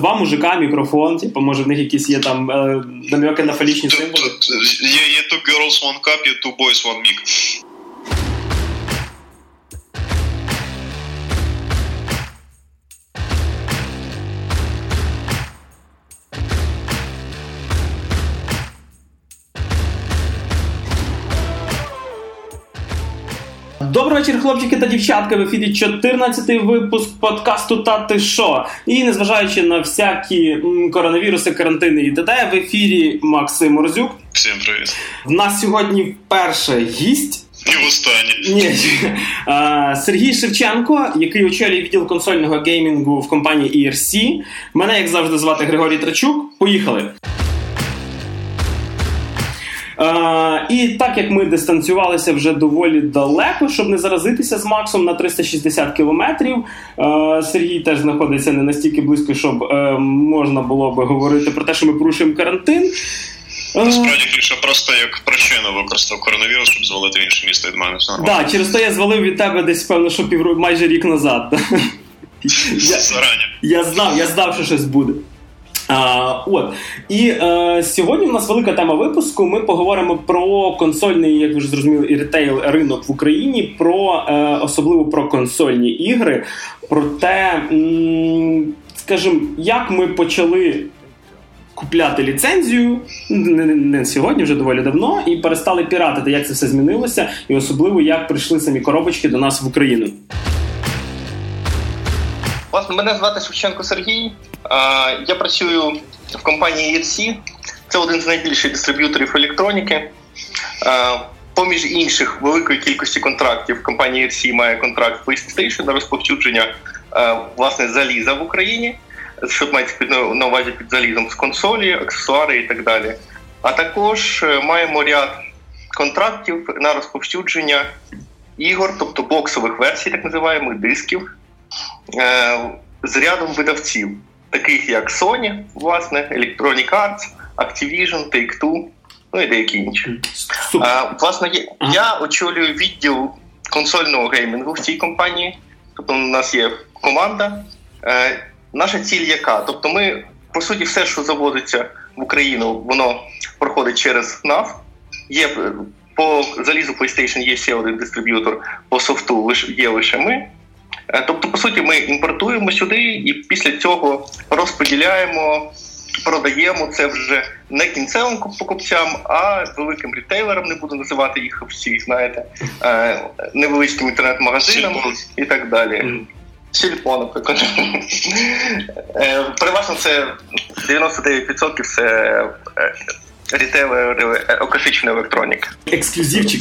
Два мужика, мікрофон, типу, може в них якісь є там е, намеки на фалічні символи. Є, є two girls, one cup, є two boys, one mic. Добрий вечір, хлопчики та дівчатка. В ефірі 14-й випуск подкасту «Та ти шо?». І незважаючи на всякі коронавіруси, карантини і т.д., в ефірі Максим Морзюк. Всім привіт. В нас сьогодні вперше гість. І в останній. Ні, а, Сергій Шевченко, який очолює відділ консольного геймінгу в компанії ERC. Мене, як завжди, звати Григорій Трачук. Поїхали. Е, і так як ми дистанціювалися вже доволі далеко, щоб не заразитися з Максом на 360 кілометрів, е, Сергій теж знаходиться не настільки близько, щоб е, можна було би говорити про те, що ми порушуємо карантин. Насправді більше просто як причину використав коронавірус, щоб звалити в інше місто від мене. Так, да, через те я звалив від тебе десь, певно, що півроку майже рік назад. Я, я знав, я знав, що щось буде. А, от і е, сьогодні в нас велика тема випуску. Ми поговоримо про консольний, як ви вже зрозуміли, і ретейл ринок в Україні, про е, особливо про консольні ігри, про те, скажімо, як ми почали. Купляти ліцензію не, не, не сьогодні, вже доволі давно, і перестали піратити, як це все змінилося, і особливо як прийшли самі коробочки до нас в Україну. Власне, мене звати Шевченко Сергій. Я працюю в компанії ERC. Це один з найбільших дистриб'юторів електроніки. Поміж інших великої кількості контрактів компанія ERC має контракт PlayStation на розповсюдження власне заліза в Україні. Що мається на увазі під залізом з консолі, аксесуари і так далі. А також е, маємо ряд контрактів на розповсюдження ігор, тобто боксових версій, так називаємо, дисків е, з рядом видавців, таких як Sony, власне, Electronic Arts, Activision, Take-Two, ну і деякі інші. Е, власне, я, Ага. я очолюю відділ консольного геймінгу в цій компанії. Тобто, у нас є команда. Е, наша ціль яка? Тобто, ми, по суті, все, що заводиться в Україну, воно проходить через нас. Є е, по залізу PlayStation є ще один дистриб'ютор, по софту є лише ми. Е, Тобто, по суті, ми імпортуємо сюди і після цього розподіляємо, продаємо це вже не кінцевим покупцям, а великим рітейлерам, не буду називати їх всі, знаєте, е, невеличким інтернет-магазинам і так далі. Сільпо, наприклад. Е, Переважно це 99% це рітейлери е, класичної електроніки. Ексклюзивчик.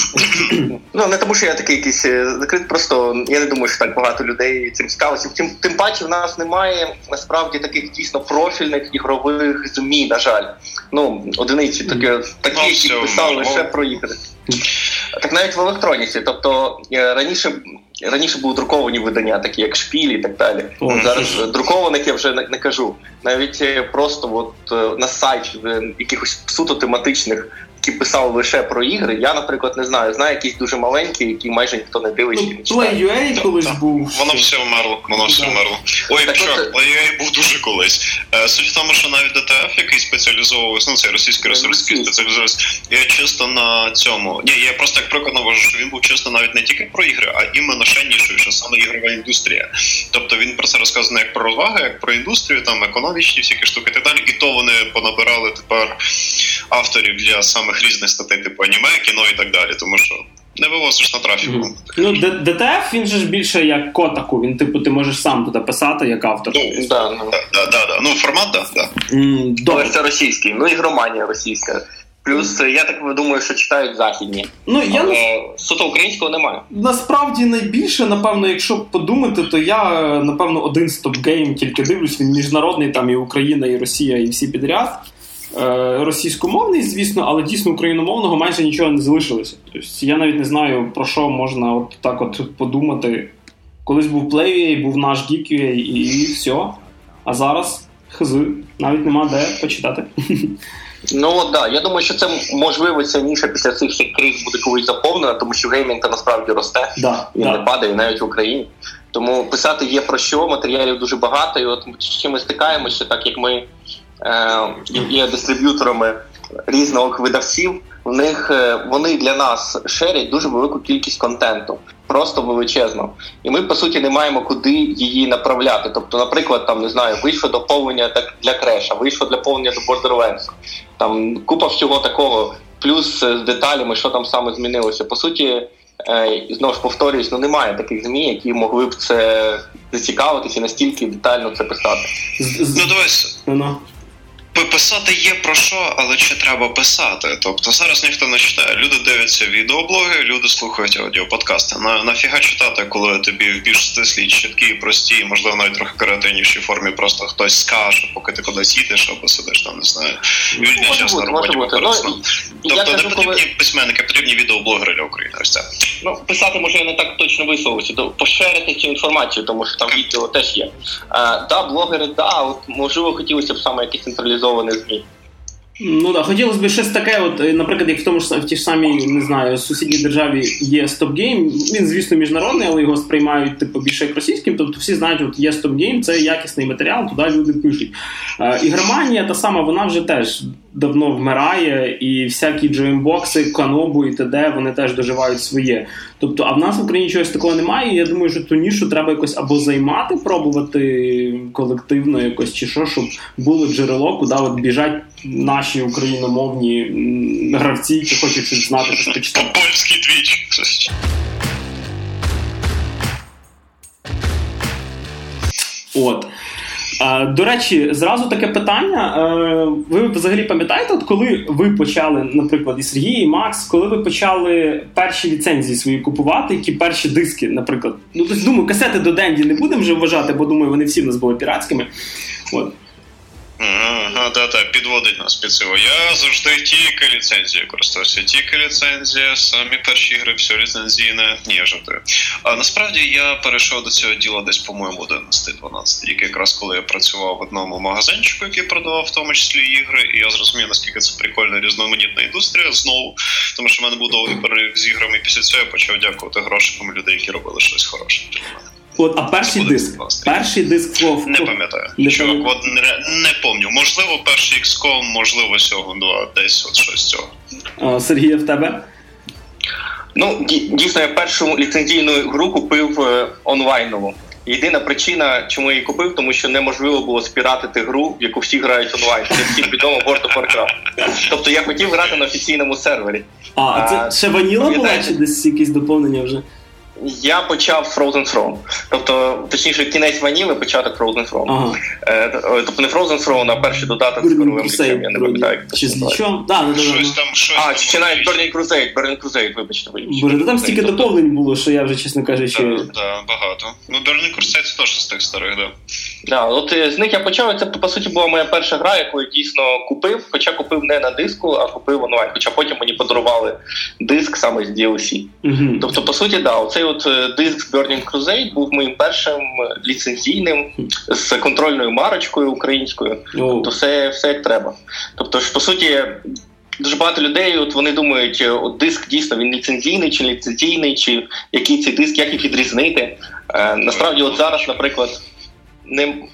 Ну не тому, що я такий якийсь е, закрит, просто я не думаю, що так багато людей цим цікавиться. Тим, тим паче в нас немає насправді таких дійсно профільних ігрових змі, на жаль. Ну, одиниці такі, такі Ну, які писали ну, лише про ігри. Так навіть в електроніці. Тобто е, раніше. Раніше були друковані видання, такі як шпіль і так далі. От Зараз друкованих я вже не, не кажу. Навіть е, просто от е, на сайті е, якихось суто тематичних, які писали лише про ігри. Я, наприклад, не знаю. Знаю якісь дуже маленькі, які майже ніхто не дивиться. Ну. Play.ua колись Так, був. Воно все вмерло, воно все Да. вмерло. Ой, Так чорт, от- PlayUA був дуже колись. Е, Суть в тому, що навіть DTF, який спеціалізовувався, ну це російський ресурс, спеціалізувався, я чисто на цьому. Ні, я просто як приклад навожу, що він був чисто навіть не тільки про ігри, а іменно ще нішою, саме ігрова індустрія. Тобто він про це розказано як про розваги, як про індустрію, там економічні всякі штуки і так далі. І то вони понабирали тепер авторів для самих різних статей, типу аніме, кіно і так далі. Тому що не вивозиш на трафіку. Мгм. Ну, DTF він же ж більше як Kotaku. Він, типу, ти можеш сам туди писати як автор. Ну, Да, ну. Да, да, да. Ну, формат, да, да. М, Але це російський, ну ігроманія російська. Плюс е, я так думаю, що читають західні. Ну, я Але суто українського немає. насправді найбільше, напевно, якщо подумати, то я, е, напевно, один StopGame тільки дивлюсь. Він міжнародний, там і Україна, і Росія, і всі підряд. Е, Російськомовний, звісно, але дійсно україномовного майже нічого не залишилося. Тобто я навіть не знаю, про що можна от так от подумати. Колись був Play.ua, був наш Geek.ua і все. А зараз Хз, навіть нема де почитати. Ну так, да. я думаю, що це можливо ця ніша після цих всіх криз буде колись заповнена, тому що геймінг насправді росте, да, він да. не падає навіть в Україні. Тому писати є про що, матеріалів дуже багато. І от з чим ми стикаємося, так як ми є дистриб'юторами різного видавців, в них е, вони для нас шерять дуже велику кількість контенту, просто величезно. І ми по суті не маємо куди її направляти. Тобто, наприклад, там не знаю, вийшло доповнення так для креша, вийшло доповнення до Borderlands, там купа всього такого, плюс з деталями, що там саме змінилося. По суті. Е, знову ж повторюсь, ну немає таких змі, які могли б це зацікавитися і настільки детально це писати. Ну дивись, ну, Писати є про що, але чи треба писати? Тобто зараз ніхто не читає. Люди дивляться відеоблоги, люди слухають аудіоподкасти. На нафіга читати, коли тобі в більш стислій, чіткій, простій, можливо, навіть трохи креативнішій формі, просто хтось скаже, поки ти кудись їдеш або сидиш там, не знаю. Вільний час на роботі Ну, Тобто не потрібні коли... письменники, потрібні відеоблогери для України. Ось це. Ну, писати може я не так точно висловився, то поширити цю інформацію, тому що там відео теж є. А, да, блогери, да, от можливо, хотілося б саме якісь централізовані ЗМІ. Ну так, хотілося б щось таке, от, наприклад, як в тому ж в тій ж самій, не знаю, сусідній державі є StopGame, Він, звісно, міжнародний, але його сприймають типу більше як російським. Тобто всі знають, от є StopGame, це якісний матеріал, туди люди пишуть. Е, Ігроманія та сама, вона вже теж давно вмирає, і всякі джоймбокси, канобу і т.д. вони теж доживають своє. Тобто, а в нас в Україні чогось такого немає. і Я думаю, що ту нішу треба якось або займати, пробувати колективно якось чи що, щоб було джерело, куди от біжать наші україномовні гравці, які хочуть щось знати, щось почитати. Польський твіч. От. До речі, зразу таке питання. Ви взагалі пам'ятаєте, от коли ви почали, наприклад, і Сергій, і Макс, коли ви почали перші ліцензії свої купувати, які перші диски, наприклад, ну тобто, думаю, касети до Денді не будемо вже вважати, бо думаю, вони всі в нас були піратськими. От. Ага, да, да, підводить нас під цього. Я завжди тільки ліцензією користувався. Тільки ліцензія, самі перші ігри, все ліцензійне. Ні, жартую. А насправді я перейшов до цього діла десь, по-моєму, 11-12 рік, якраз коли я працював в одному магазинчику, який продавав в тому числі ігри, і я зрозумів, наскільки це прикольна різноманітна індустрія знову, тому що в мене був довгий перерив з іграми, і після цього я почав дякувати грошикам людей, які робили щось хороше для мене. От, а перший диск. Перший диск в Не пам'ятаю. Не Чувак, от не, не пам'ятаю. Можливо, перший XCOM, можливо, сього 2, десь от щось з цього. А, Сергій, в тебе? Ну, дійсно, я першу ліцензійну гру купив е, онлайнову. Єдина причина, чому я її купив, тому що неможливо було спіратити гру, в яку всі грають онлайн. Це всім відомо World of Warcraft. Тобто я хотів грати на офіційному сервері. А, а це ще ваніла була чи десь якісь доповнення вже? Я почав Frozen Throne. Тобто, точніше, кінець ваніли, початок Frozen Throne. Ага. Е, тобто не Frozen Throne, а перший додаток з королем лічем, я не пам'ятаю. Чи з лічом? Да, да, да, щось там, щось а, чи навіть Burning Crusade, Burning Crusade, вибачте. Боже, там стільки доповнень було, що я вже, чесно кажучи... Так, да, багато. Ну, Burning Crusade це теж з тих старих, да. Да, от е, з них я почав, це, по суті, була моя перша гра, яку я дійсно купив, хоча купив не на диску, а купив онлайн. Хоча потім мені подарували диск саме з DLC. Угу. Тобто, по суті, да, оцей от е, диск Burning Crusade був моїм першим ліцензійним з контрольною марочкою українською. Тобто все, все як треба. Тобто, ж, по суті. Дуже багато людей, от вони думають, от диск дійсно він ліцензійний чи ліцензійний, чи який цей диск, як їх відрізнити. Е, насправді, от зараз, наприклад,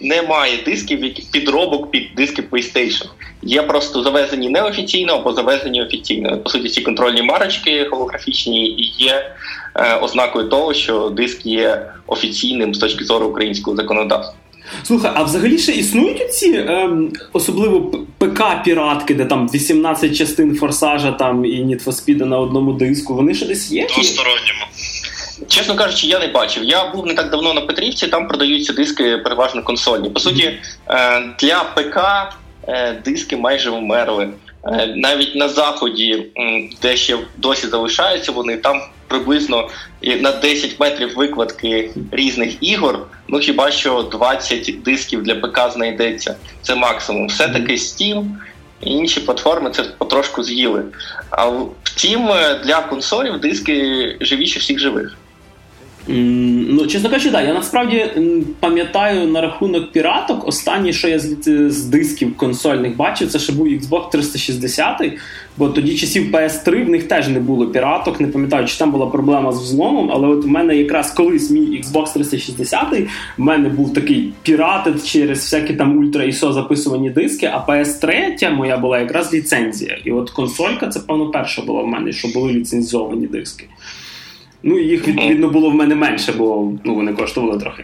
немає дисків, які підробок під диски PlayStation. Є просто завезені неофіційно або завезені офіційно. По суті, ці контрольні марочки голографічні і є е, ознакою того, що диск є офіційним з точки зору українського законодавства. Слухай, а взагалі ще існують ці ем, особливо ПК-піратки, де там 18 частин форсажа там і Need for Speed на одному диску. Вони ще десь є? Двосторонньому. Чесно кажучи, я не бачив. Я був не так давно на Петрівці, там продаються диски переважно консольні. По суті, е, для ПК е, диски майже вмерли. Е, навіть на заході, де ще досі залишаються, вони там приблизно на 10 метрів викладки різних ігор. Ну хіба що 20 дисків для ПК знайдеться. Це максимум. Все таки Steam і інші платформи це потрошку з'їли. А втім, для консолів диски живіші всіх живих. Ну, чесно кажучи, так. Я насправді пам'ятаю на рахунок піраток. Останнє, що я з, з дисків консольних бачив, це ще був Xbox 360, бо тоді часів PS3 в них теж не було піраток. Не пам'ятаю, чи там була проблема з взломом, але от в мене якраз колись мій Xbox 360 в мене був такий піратед через всякі там ультра ISO записувані диски, а PS3 моя була якраз ліцензія. І от консолька, це, певно, перша була в мене, що були ліцензовані диски. Ну, їх відповідно було в мене менше, бо ну, вони коштували трохи.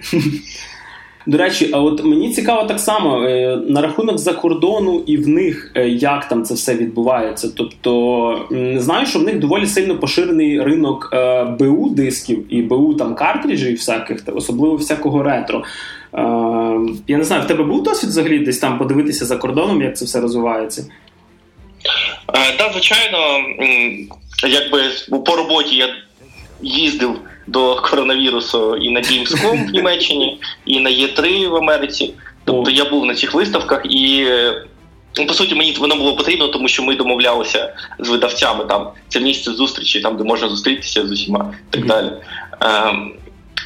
До речі, а от мені цікаво так само е, на рахунок за кордону і в них е, як там це все відбувається. Тобто знаю, що в них доволі сильно поширений ринок е, БУ дисків і БУ там картриджів, всяких, особливо всякого ретро. Я не знаю, в тебе був досвід взагалі десь там подивитися за кордоном, як це все розвивається? Так, звичайно, якби по роботі я їздив до коронавірусу і на Gamescom в Німеччині, і на Є3 в Америці. Тобто я був на цих виставках, і ну, по суті мені воно було потрібно, тому що ми домовлялися з видавцями. Там це місце зустрічі, там де можна зустрітися з усіма і так далі. Ем,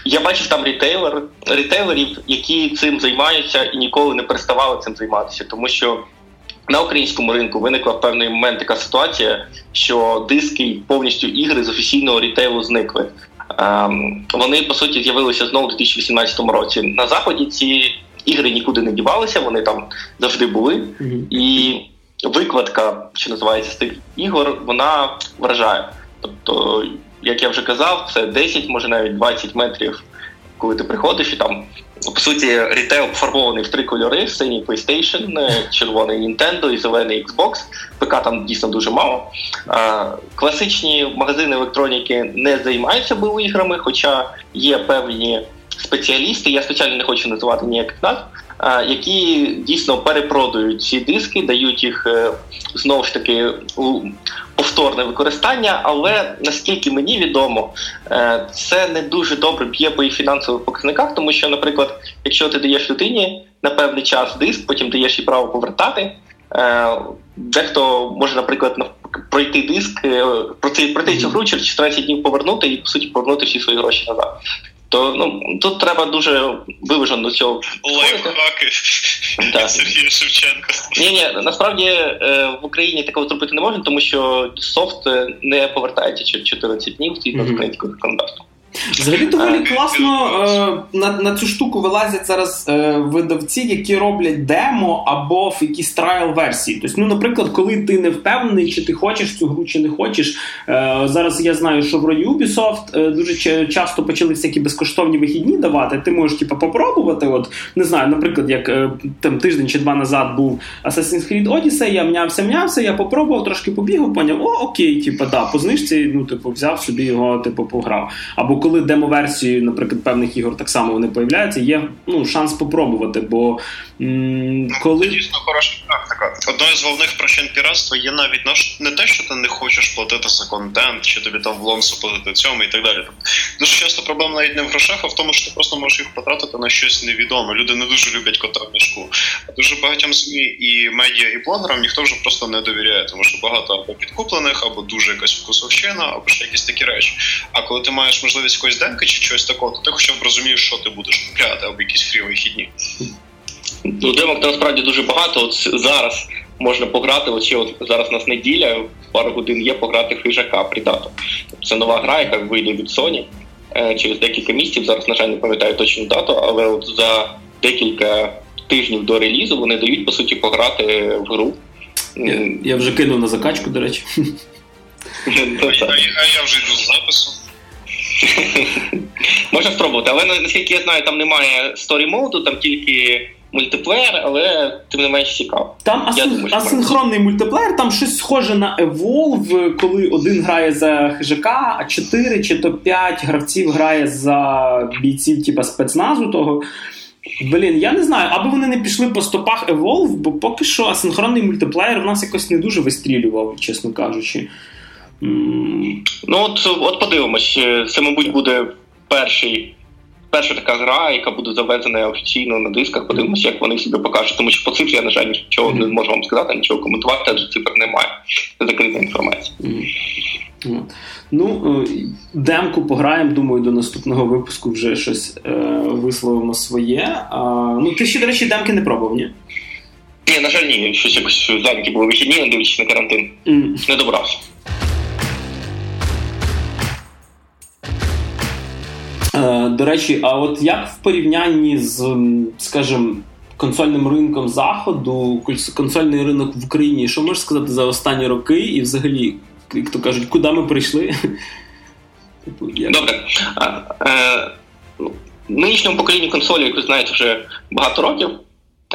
я бачив там рітейлер, рітейлерів, які цим займаються і ніколи не переставали цим займатися, тому що на українському ринку виникла в певний момент така ситуація, що диски повністю ігри з офіційного рітейлу зникли. Ем, вони по суті з'явилися знову у 2018 році. На заході ці ігри нікуди не дівалися, вони там завжди були. Mm-hmm. І викладка, що називається з тих ігор, вона вражає. Тобто, як я вже казав, це 10, може навіть 20 метрів, коли ти приходиш і там по суті, рітейл пофарбований в три кольори: синій PlayStation, е, червоний Nintendo і зелений Xbox. ПК там дійсно дуже мало. Класичні магазини електроніки не займаються іграми, хоча є певні спеціалісти. Я спеціально не хочу називати ніяких назв, які дійсно перепродують ці диски, дають їх е, знову ж таки у повторне використання. Але наскільки мені відомо, е, це не дуже добре б'є по їх фінансових показниках, тому що, наприклад, якщо ти даєш людині на певний час диск, потім даєш їй право повертати. Е, дехто може, наприклад, пройти диск, пройти цю гру через 14 днів повернути і по суті повернути всі свої гроші назад. То ну тут треба дуже виважено до цього. Лайфхаки Сергія Шевченка. Ні, ні, насправді е, в Україні такого зробити не можна, тому що софт не повертається через 14 днів згідно з українського законодавства. Взагалі доволі класно е, на на цю штуку вилазять зараз е, видавці, які роблять демо або в якісь трайл версії. Тобто, ну, наприклад, коли ти не впевнений, чи ти хочеш цю гру, чи не хочеш. Е, зараз я знаю, що в роді Ubisoft е, дуже часто почали всякі безкоштовні вихідні давати. Ти можеш типу, попробувати. От не знаю, наприклад, як е, там тиждень чи два назад був Assassin's Creed Odyssey, я мнявся, мнявся, я попробував, трошки побігав, поняв, о, окей, типу, да, по знижці, ну, типу, взяв собі його, типу, пограв. Або коли демоверсії, наприклад, певних ігор так само вони появляються, є ну, шанс попробувати. бо м- ну, коли... Це дійсно хороша практика. Одною з головних причин піратства є навіть не те, що ти не хочеш платити за контент, чи тобі там в лонсу платити цьому і так далі. Дуже часто проблема навіть не в грошах, а в тому, що ти просто можеш їх потратити на щось невідоме. Люди не дуже люблять кота в мішку. А дуже багатьом ЗМІ і медіа, і блогерам ніхто вже просто не довіряє, тому що багато або підкуплених, або дуже якась вкусовщина, або ще якісь такі речі. А коли ти маєш можливість якоїсь демки чи щось такого, то ти хоча б розумієш, що ти будеш купляти, або якісь фрі вихідні. Ну, демок насправді дуже багато. От зараз можна пограти. От ще от зараз у нас неділя, пару годин є пограти хижака Predator. Це нова гра, яка вийде від Sony е, через декілька місяців. Зараз, на жаль, не пам'ятаю точну дату, але от за декілька тижнів до релізу вони дають по суті пограти в гру. Я, я вже кинув на закачку, до речі. А я вже йду з запису. Можна спробувати, але наскільки я знаю, там немає сторі моду, там тільки мультиплеєр, але тим не менш цікаво. Там асин... думаю, асинхронний мультиплеєр, там щось схоже на Evolve, коли один грає за хижака, а 4 чи то 5 гравців грає за бійців, типа спецназу того. Блін, я не знаю, аби вони не пішли по стопах Evolve, бо поки що асинхронний мультиплеєр в нас якось не дуже вистрілював, чесно кажучи. Ну, от от подивимось. Це, мабуть, буде перший, перша така гра, яка буде завезена офіційно на дисках. Подивимося, як вони себе покажуть. Тому що по цифрі я, на жаль, нічого не можу вам сказати, нічого коментувати, адже цифр немає. Це закрита інформація. Ну, е, демку пограємо, думаю, до наступного випуску вже щось е, висловимо своє. А, Ну, ти ще, до речі, демки не пробував, ні? Ні, на жаль, ні. Щось якось зайняті були вихідні, не дивлячись на карантин. Mm. Не добрався. До речі, а от як в порівнянні з, скажімо, консольним ринком заходу, консольний ринок в Україні, що можеш сказати за останні роки і взагалі, як то кажуть, куди ми прийшли? Типу, Добре. Е, ну, Нинішньому поколінню консолі, як ви знаєте, вже багато років.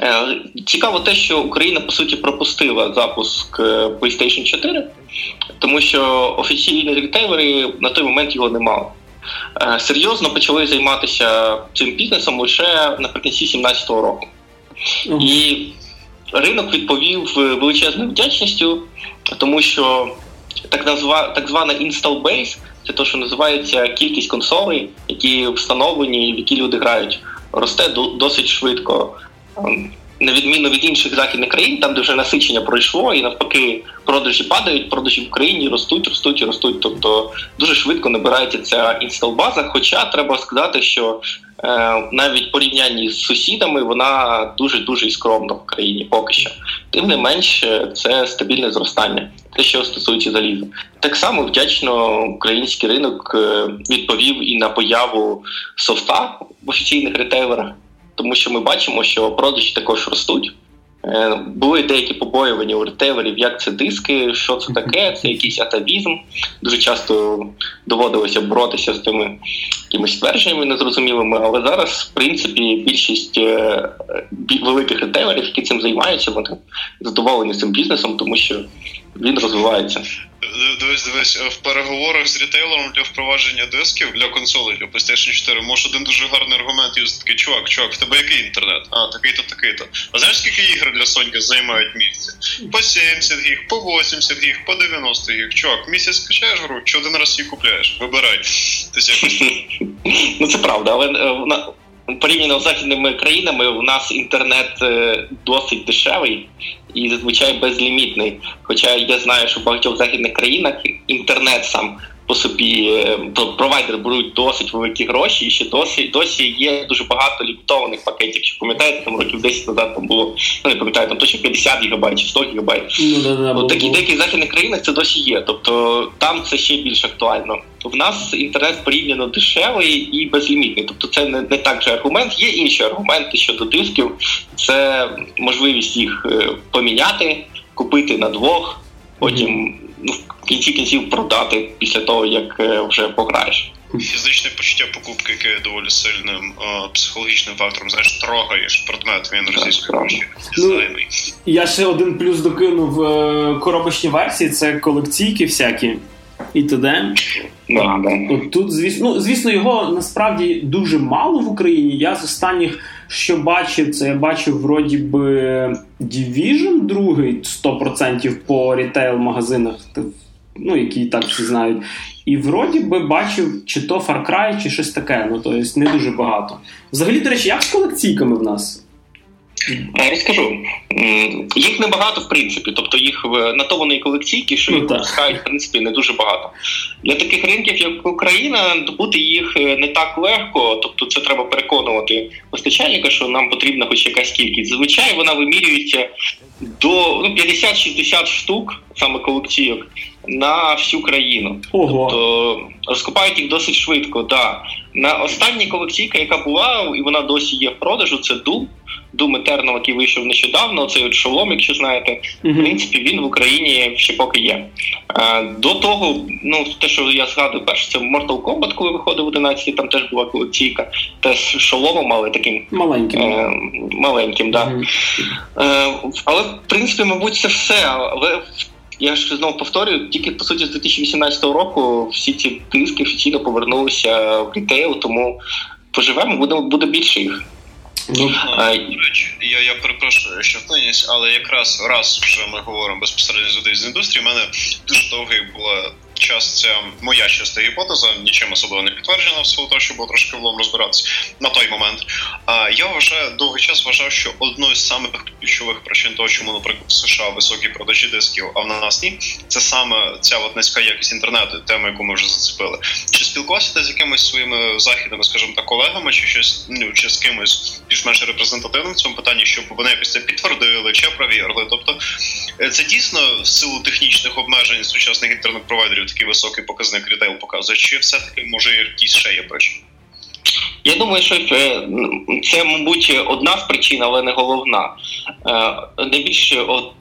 Е, цікаво те, що Україна по суті пропустила запуск е, PlayStation 4, тому що офіційні ретейлери на той момент його не мали. Е, серйозно почали займатися цим бізнесом лише наприкінці 2017 року. І ринок відповів величезною вдячністю, тому що так назва, так звана install base це те, що називається кількість консолей, які встановлені, в які люди грають, росте досить швидко. На відміну від інших західних країн, там де вже насичення пройшло, і навпаки, продажі падають, продажі в Україні ростуть, ростуть, ростуть. Тобто дуже швидко набирається ця інстал-база. Хоча треба сказати, що е, навіть порівнянні з сусідами вона дуже дуже скромна в країні поки що. Тим не менш, це стабільне зростання, те, що стосується заліза. Так само вдячно український ринок е, відповів і на появу софта в офіційних ретейлерах тому що ми бачимо, що продажі також ростуть. Е, були деякі побоювання у ретейлерів, як це диски, що це таке, це якийсь атавізм. Дуже часто доводилося боротися з тими якимись ствердженнями незрозумілими. Але зараз, в принципі, більшість е, великих ретейлерів, які цим займаються, вони задоволені цим бізнесом, тому що він розвивається. Дивись, дивись, в переговорах з рітейлером для впровадження дисків для консолей для PlayStation 4 може один дуже гарний аргумент юзати такий чувак, чувак, в тебе який інтернет? А, такий-то, такий-то. А знаєш, скільки ігр для Соньки займають місце? По 70 гіг, по 80 гіг, по 90 гіг. Чувак, місяць скачаєш гру, чи один раз її купляєш? Вибирай. Ну це правда, але е, порівняно з західними країнами у нас інтернет е, досить дешевий і зазвичай безлімітний. Хоча я знаю, що в багатьох західних країнах інтернет сам по собі е, провайдери беруть досить великі гроші, і ще досі досі є дуже багато лімітованих пакетів. Чи пам'ятаєте, там років 10 назад там було ну не пам'ятаю, там точно 50 гігабайт чи 100 гігабайт. Ну, да, да, От такі деяких західних країнах це досі є. Тобто там це ще більш актуально. В нас інтернет порівняно дешевий і безлімітний. Тобто, це не не так же аргумент. Є інші аргументи щодо дисків. Це можливість їх е, поміняти, купити на двох, потім ну, в кінці кінців продати після того, як е, вже пограєш. Фізичне почуття покупки, яке є доволі сильним о, е, психологічним фактором. Знаєш, трогаєш предмет, він російською гроші. Ну, я ще один плюс докинув коробочні версії, це колекційки всякі. І т.д. Да, да. От тут, звісно, ну, звісно, його насправді дуже мало в Україні. Я з останніх, що бачив, це я бачив вроді би Division 2 100% по рітейл-магазинах, ну, які так всі знають. І вроді би бачив, чи то Far Cry, чи щось таке. Ну, тобто не дуже багато. Взагалі, до речі, як з колекційками в нас? Е, розкажу. Їх небагато, в принципі, тобто їх на то вони колекційки, що їх випускають, в принципі, не дуже багато. Для таких ринків, як Україна, добути їх е, не так легко, тобто це треба переконувати постачальника, що нам потрібна хоч якась кількість. Зазвичай вона вимірюється до ну, 50-60 штук, саме колекційок, на всю країну. Ого. Тобто розкупають їх досить швидко. Да. На останній колекційка, яка була, і вона досі є в продажу, це Doom. Doom Eternal, який вийшов нещодавно, цей от шолом, якщо знаєте, в принципі, він в Україні ще поки є. Е, До того, ну те, що я згадую, перше, це Mortal Kombat, коли виходив в 11 там теж була колекційка, теж шоломом, але таким маленьким, е, маленьким, да. Е, Але в принципі, мабуть, це все. Але я ж знову повторюю, тільки по суті з 2018 року всі ці диски офіційно повернулися в рітейл, тому поживемо, буде буде більше їх. Ну, а, до речі, я я перепрошую, що вклиняюсь, але якраз раз вже ми говоримо безпосередньо з з індустрії, в мене дуже довгий була час ця моя чиста гіпотеза, нічим особливо не підтверджена, в силу того, що було трошки влом розбиратися на той момент. А я вже довгий час вважав, що одною з самих ключових причин того, чому, наприклад, в США високі продажі дисків, а в нас ні, це саме ця от низька якість інтернету, тему, яку ми вже зацепили. Чи спілкувався з якимись своїми західними, скажімо так, колегами, чи щось ну чи з кимось більш-менш репрезентативним в цьому питанні, щоб вони якось це підтвердили чи провірили? Тобто е, це дійсно в силу технічних обмежень сучасних інтернет-провайдерів такий високий показник рітейл показує, чи все-таки може якісь ще є причини? Я думаю, що це, це, мабуть, одна з причин, але не головна. Е, найбільше, от,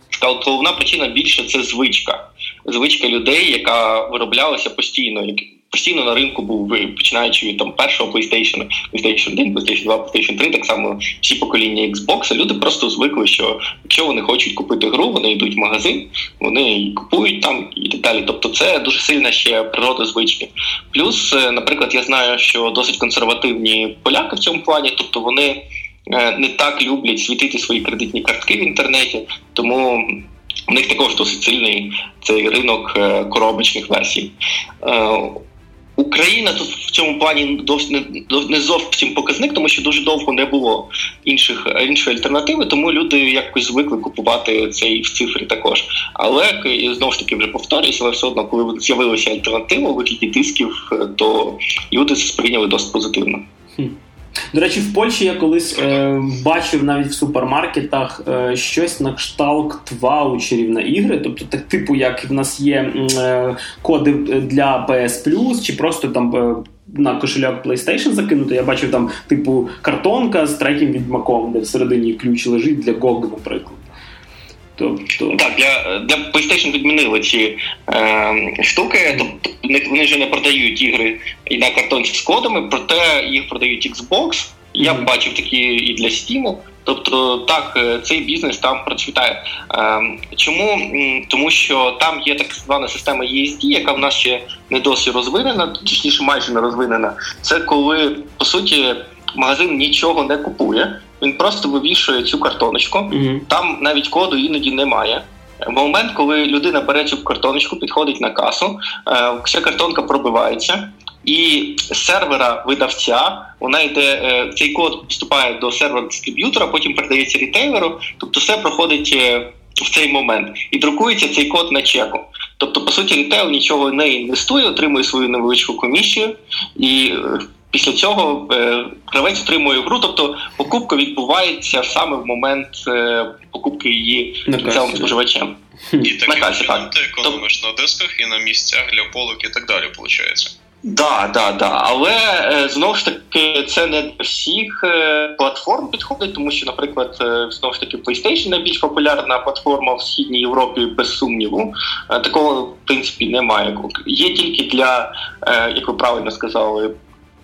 головна причина більше це звичка. Звичка людей, яка вироблялася постійно постійно на ринку був починаючи від там першого PlayStation, PlayStation 1, PlayStation 2, PlayStation 3, так само всі покоління Xbox, люди просто звикли, що якщо вони хочуть купити гру, вони йдуть в магазин, вони її купують там і так далі. Тобто це дуже сильна ще природа звички. Плюс, е, наприклад, я знаю, що досить консервативні поляки в цьому плані, тобто вони е, не так люблять світити свої кредитні картки в інтернеті, тому. У них також досить сильний цей ринок е, коробочних версій. Україна тут в цьому плані не, зовсім показник, тому що дуже довго не було інших іншої альтернативи, тому люди якось звикли купувати цей в цифрі також. Але знову ж таки вже повторюсь, але все одно, коли з'явилася альтернатива вигляді дисків, то люди це сприйняли досить позитивно. До речі, в Польщі я колись е, бачив навіть в супермаркетах е, щось на кшталт ваучерів на ігри. Тобто, так, типу, як в нас є е, коди для PS Plus, чи просто там. Е, на кошельок PlayStation закинути, я бачив там, типу, картонка з третім відьмаком, де всередині ключ лежить для GOG, наприклад. Тобто... Так, для для PlayStation відмінили ці е, штуки, тобто вони вже не продають ігри і на картонці з кодами, проте їх продають Xbox. Я б бачив такі і для Steam. Тобто так, е, цей бізнес там процвітає. Е, чому? Тому що там є так звана система ESD, яка в нас ще не досі розвинена, точніше майже не розвинена. Це коли по суті магазин нічого не купує. Він просто вивішує цю картоночку. Mm-hmm. Там навіть коду іноді немає. В момент, коли людина бере цю картоночку, підходить на касу, е, ця картонка пробивається, і з сервера видавця вона йде. Е, цей код вступає до сервера дистриб'ютора, потім передається рітейлеру. Тобто, все проходить е, в цей момент і друкується цей код на чеку. Тобто, по суті, рітейл нічого не інвестує, отримує свою невеличку комісію і Після цього е, гравець отримує гру, тобто покупка відбувається саме в момент е, покупки її кінцевим споживачем. І такі так. ти економиш на дисках і на місцях для полок і так далі, виходить. Да, да, да. Але е, знову ж таки це не для всіх платформ підходить, тому що, наприклад, знову ж таки PlayStation найбільш популярна платформа в східній Європі без сумніву. Такого в принципі немає. Є тільки для, як ви правильно сказали,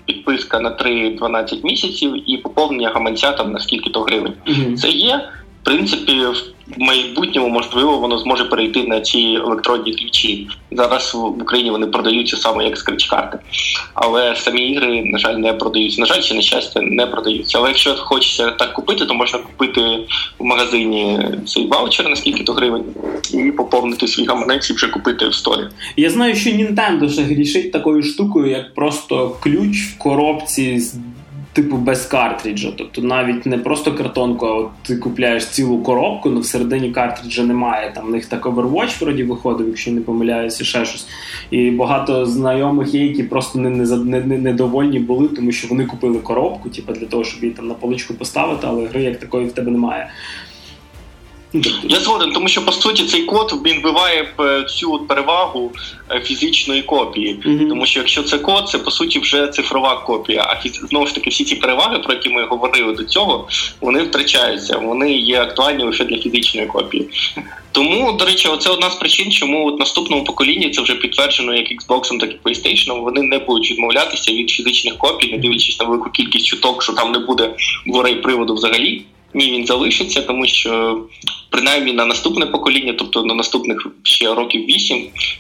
підписка на 3-12 місяців і поповнення гаманця там на скільки-то гривень. Mm-hmm. Це є. Принципі, в майбутньому можливо воно зможе перейти на ці електронні ключі. Зараз в Україні вони продаються саме як скретч-карти. Але самі ігри, на жаль, не продаються. На жаль, чи на щастя, не продаються. Але якщо хочеться так купити, то можна купити в магазині цей ваучер на скільки-то гривень і поповнити свій гаманець і вже купити в сторі. Я знаю, що Nintendo ще грішить такою штукою, як просто ключ в коробці з типу без картриджа. Тобто навіть не просто картонку, а от ти купляєш цілу коробку, але всередині картриджа немає. Там в них так Overwatch вроді виходив, якщо не помиляюся, ще щось. І багато знайомих є, які просто не не, не, недовольні були, тому що вони купили коробку, типу, для того, щоб її там на поличку поставити, але гри як такої в тебе немає. Я згоден, тому що по суті цей код він вбиває е, цю перевагу е, фізичної копії. Mm-hmm. Тому що якщо це код, це по суті вже цифрова копія. А фіз... знову ж таки, всі ці переваги, про які ми говорили до цього, вони втрачаються. Вони є актуальні лише для фізичної копії. Тому, до речі, це одна з причин, чому от наступному поколінні це вже підтверджено як Xbox, так і PlayStation, Вони не будуть відмовлятися від фізичних копій, не дивлячись на велику кількість чуток, що там не буде дворей приводу взагалі. ні, він залишиться, тому що принаймні на наступне покоління, тобто на наступних ще років вісім,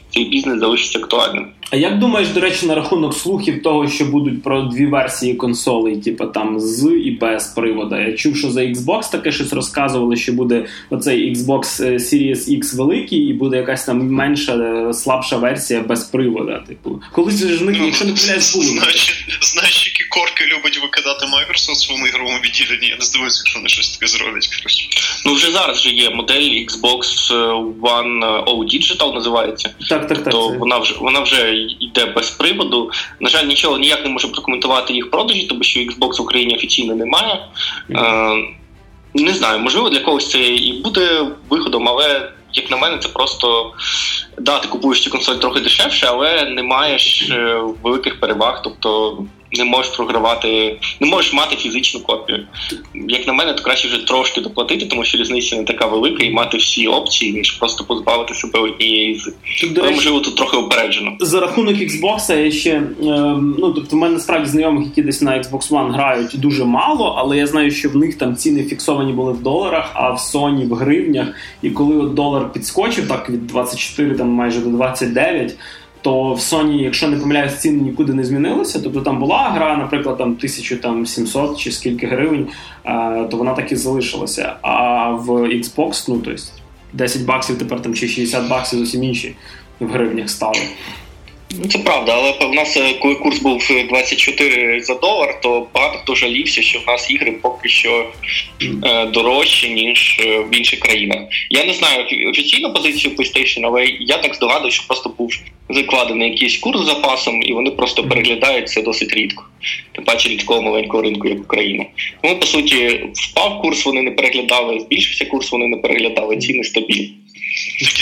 цей бізнес залишиться актуальним. А як думаєш, до речі, на рахунок слухів того, що будуть про дві версії консолей, типу там з і без привода? Я чув, що за Xbox таке щось розказували, що буде оцей Xbox е, Series X великий, і буде якась там менша, е, слабша версія без привода. Типу, колись ж них, ну, якщо не помиляюсь, було. Значить, знаєш, які корки любить викидати Microsoft в своєму ігровому відділенні. Я не здивуюся, якщо вони щось таке зроблять. Ну вже зараз же є модель Xbox One O Digital називається. Так, так, так. То вона вже вона вже йде без приводу. На жаль, нічого ніяк не може прокоментувати їх продажі, тому що Xbox в Україні офіційно немає. Mm-hmm. Не знаю, можливо, для когось це і буде виходом, але як на мене, це просто да, ти купуєш цю консоль трохи дешевше, але не маєш е, великих переваг. Тобто не можеш програвати, не можеш мати фізичну копію. Як на мене, то краще вже трошки доплатити, тому що різниця не така велика, і мати всі опції, ніж просто позбавити себе однієї з Але, можливо, тут трохи опереджено. За рахунок Xbox я ще е, ну тобто в мене насправді знайомих, які десь на Xbox One грають дуже мало, але я знаю, що в них там ціни фіксовані були в доларах, а в Sony в гривнях. І коли от долар підскочив, так від 24 там майже до 29, то в Sony, якщо не помиляюсь, ціни нікуди не змінилися. Тобто там була гра, наприклад, там 1700 чи скільки гривень, то вона так і залишилася. А в Xbox, ну тобто 10 баксів тепер там чи 60 баксів зовсім інші в гривнях стали. Ну, це правда, але в нас, е, коли курс був 24 за долар, то багато хто жалівся, що в нас ігри поки що е, дорожчі, ніж е, в інших країнах. Я не знаю офіційну позицію PlayStation, але я так здогадую, що просто був закладений якийсь курс з запасом, і вони просто переглядають це досить рідко. Тим паче рідкого маленького ринку, як Україна. Тому, по суті, впав курс, вони не переглядали, збільшився курс, вони не переглядали, ціни стабільні.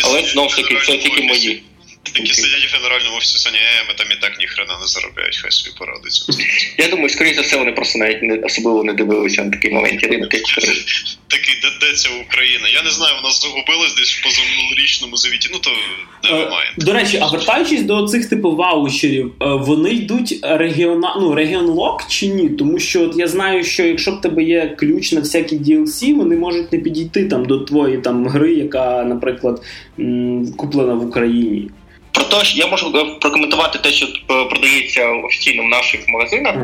Але знову ж таки, це тільки мої. Які сидять в генеральному офісі Sony, ми там і так ніхрена не заробляють, хай собі порадиться. Я думаю, скоріше за все, вони просто навіть не особливо не дивилися на такий маленький ринок. Такий, де, де ця Україна? Я не знаю, вона загубилась десь в позаминулорічному завіті. Ну то немає. До речі, а вертаючись до цих типу ваучерів, е, вони йдуть регіона... ну, регіон лок чи ні? Тому що от я знаю, що якщо в тебе є ключ на всякі DLC, вони можуть не підійти там до твоєї там гри, яка, наприклад, куплена в Україні. Про те, що я можу е, прокоментувати те, що продається офіційно в наших магазинах.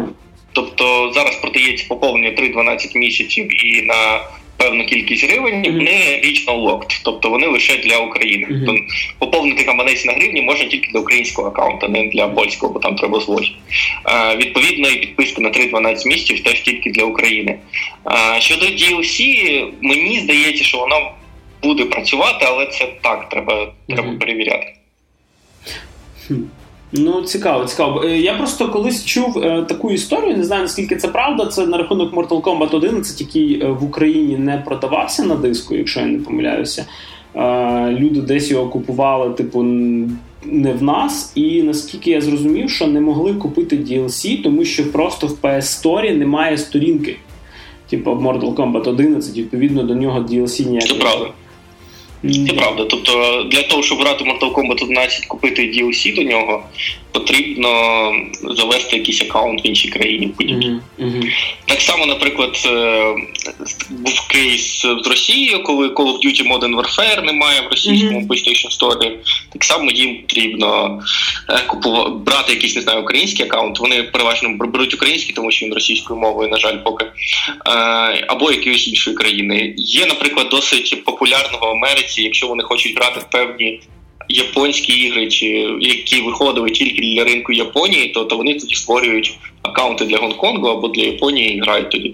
Тобто зараз продається поповнення 3-12 місяців і на певну кількість гривень, mm-hmm. вони regional locked, тобто вони лише для України. Mm-hmm. Тобто поповнити гаманець на гривні можна тільки для українського аккаунта, не для польського, бо там треба злочин. Відповідно, і підписка на 3-12 місяців теж тільки для України. А, щодо DLC, мені здається, що воно буде працювати, але це так, треба, mm-hmm. треба Ну, цікаво, цікаво. Е, я просто колись чув е, таку історію, не знаю наскільки це правда. Це на рахунок Mortal Kombat 11, який е, в Україні не продавався на диску, якщо я не помиляюся. Е, люди десь його купували, типу, не в нас. І наскільки я зрозумів, що не могли купити DLC, тому що просто в PS Store немає сторінки. Типу Mortal Kombat 11, відповідно до нього DLC ніякого. Це правда. Це правда. Тобто для того, щоб грати Mortal Kombat 11, купити DLC до нього, потрібно завести якийсь аккаунт в іншій країні. Mm-hmm. Mm-hmm. Так само, наприклад, е, був кейс з Росією, коли Call of Duty Modern Warfare немає в російському mm-hmm. PlayStation Store. Так само їм потрібно е, купувати брати якийсь не знаю український аккаунт. Вони переважно беруть український, тому що він російською мовою, на жаль, поки е, або якоїсь іншої країни. Є, наприклад, досить популярного в Америці, якщо вони хочуть грати в певні японські ігри, чи які виходили тільки для ринку Японії, то то вони тоді створюють аккаунти для Гонконгу або для Японії і грають тоді.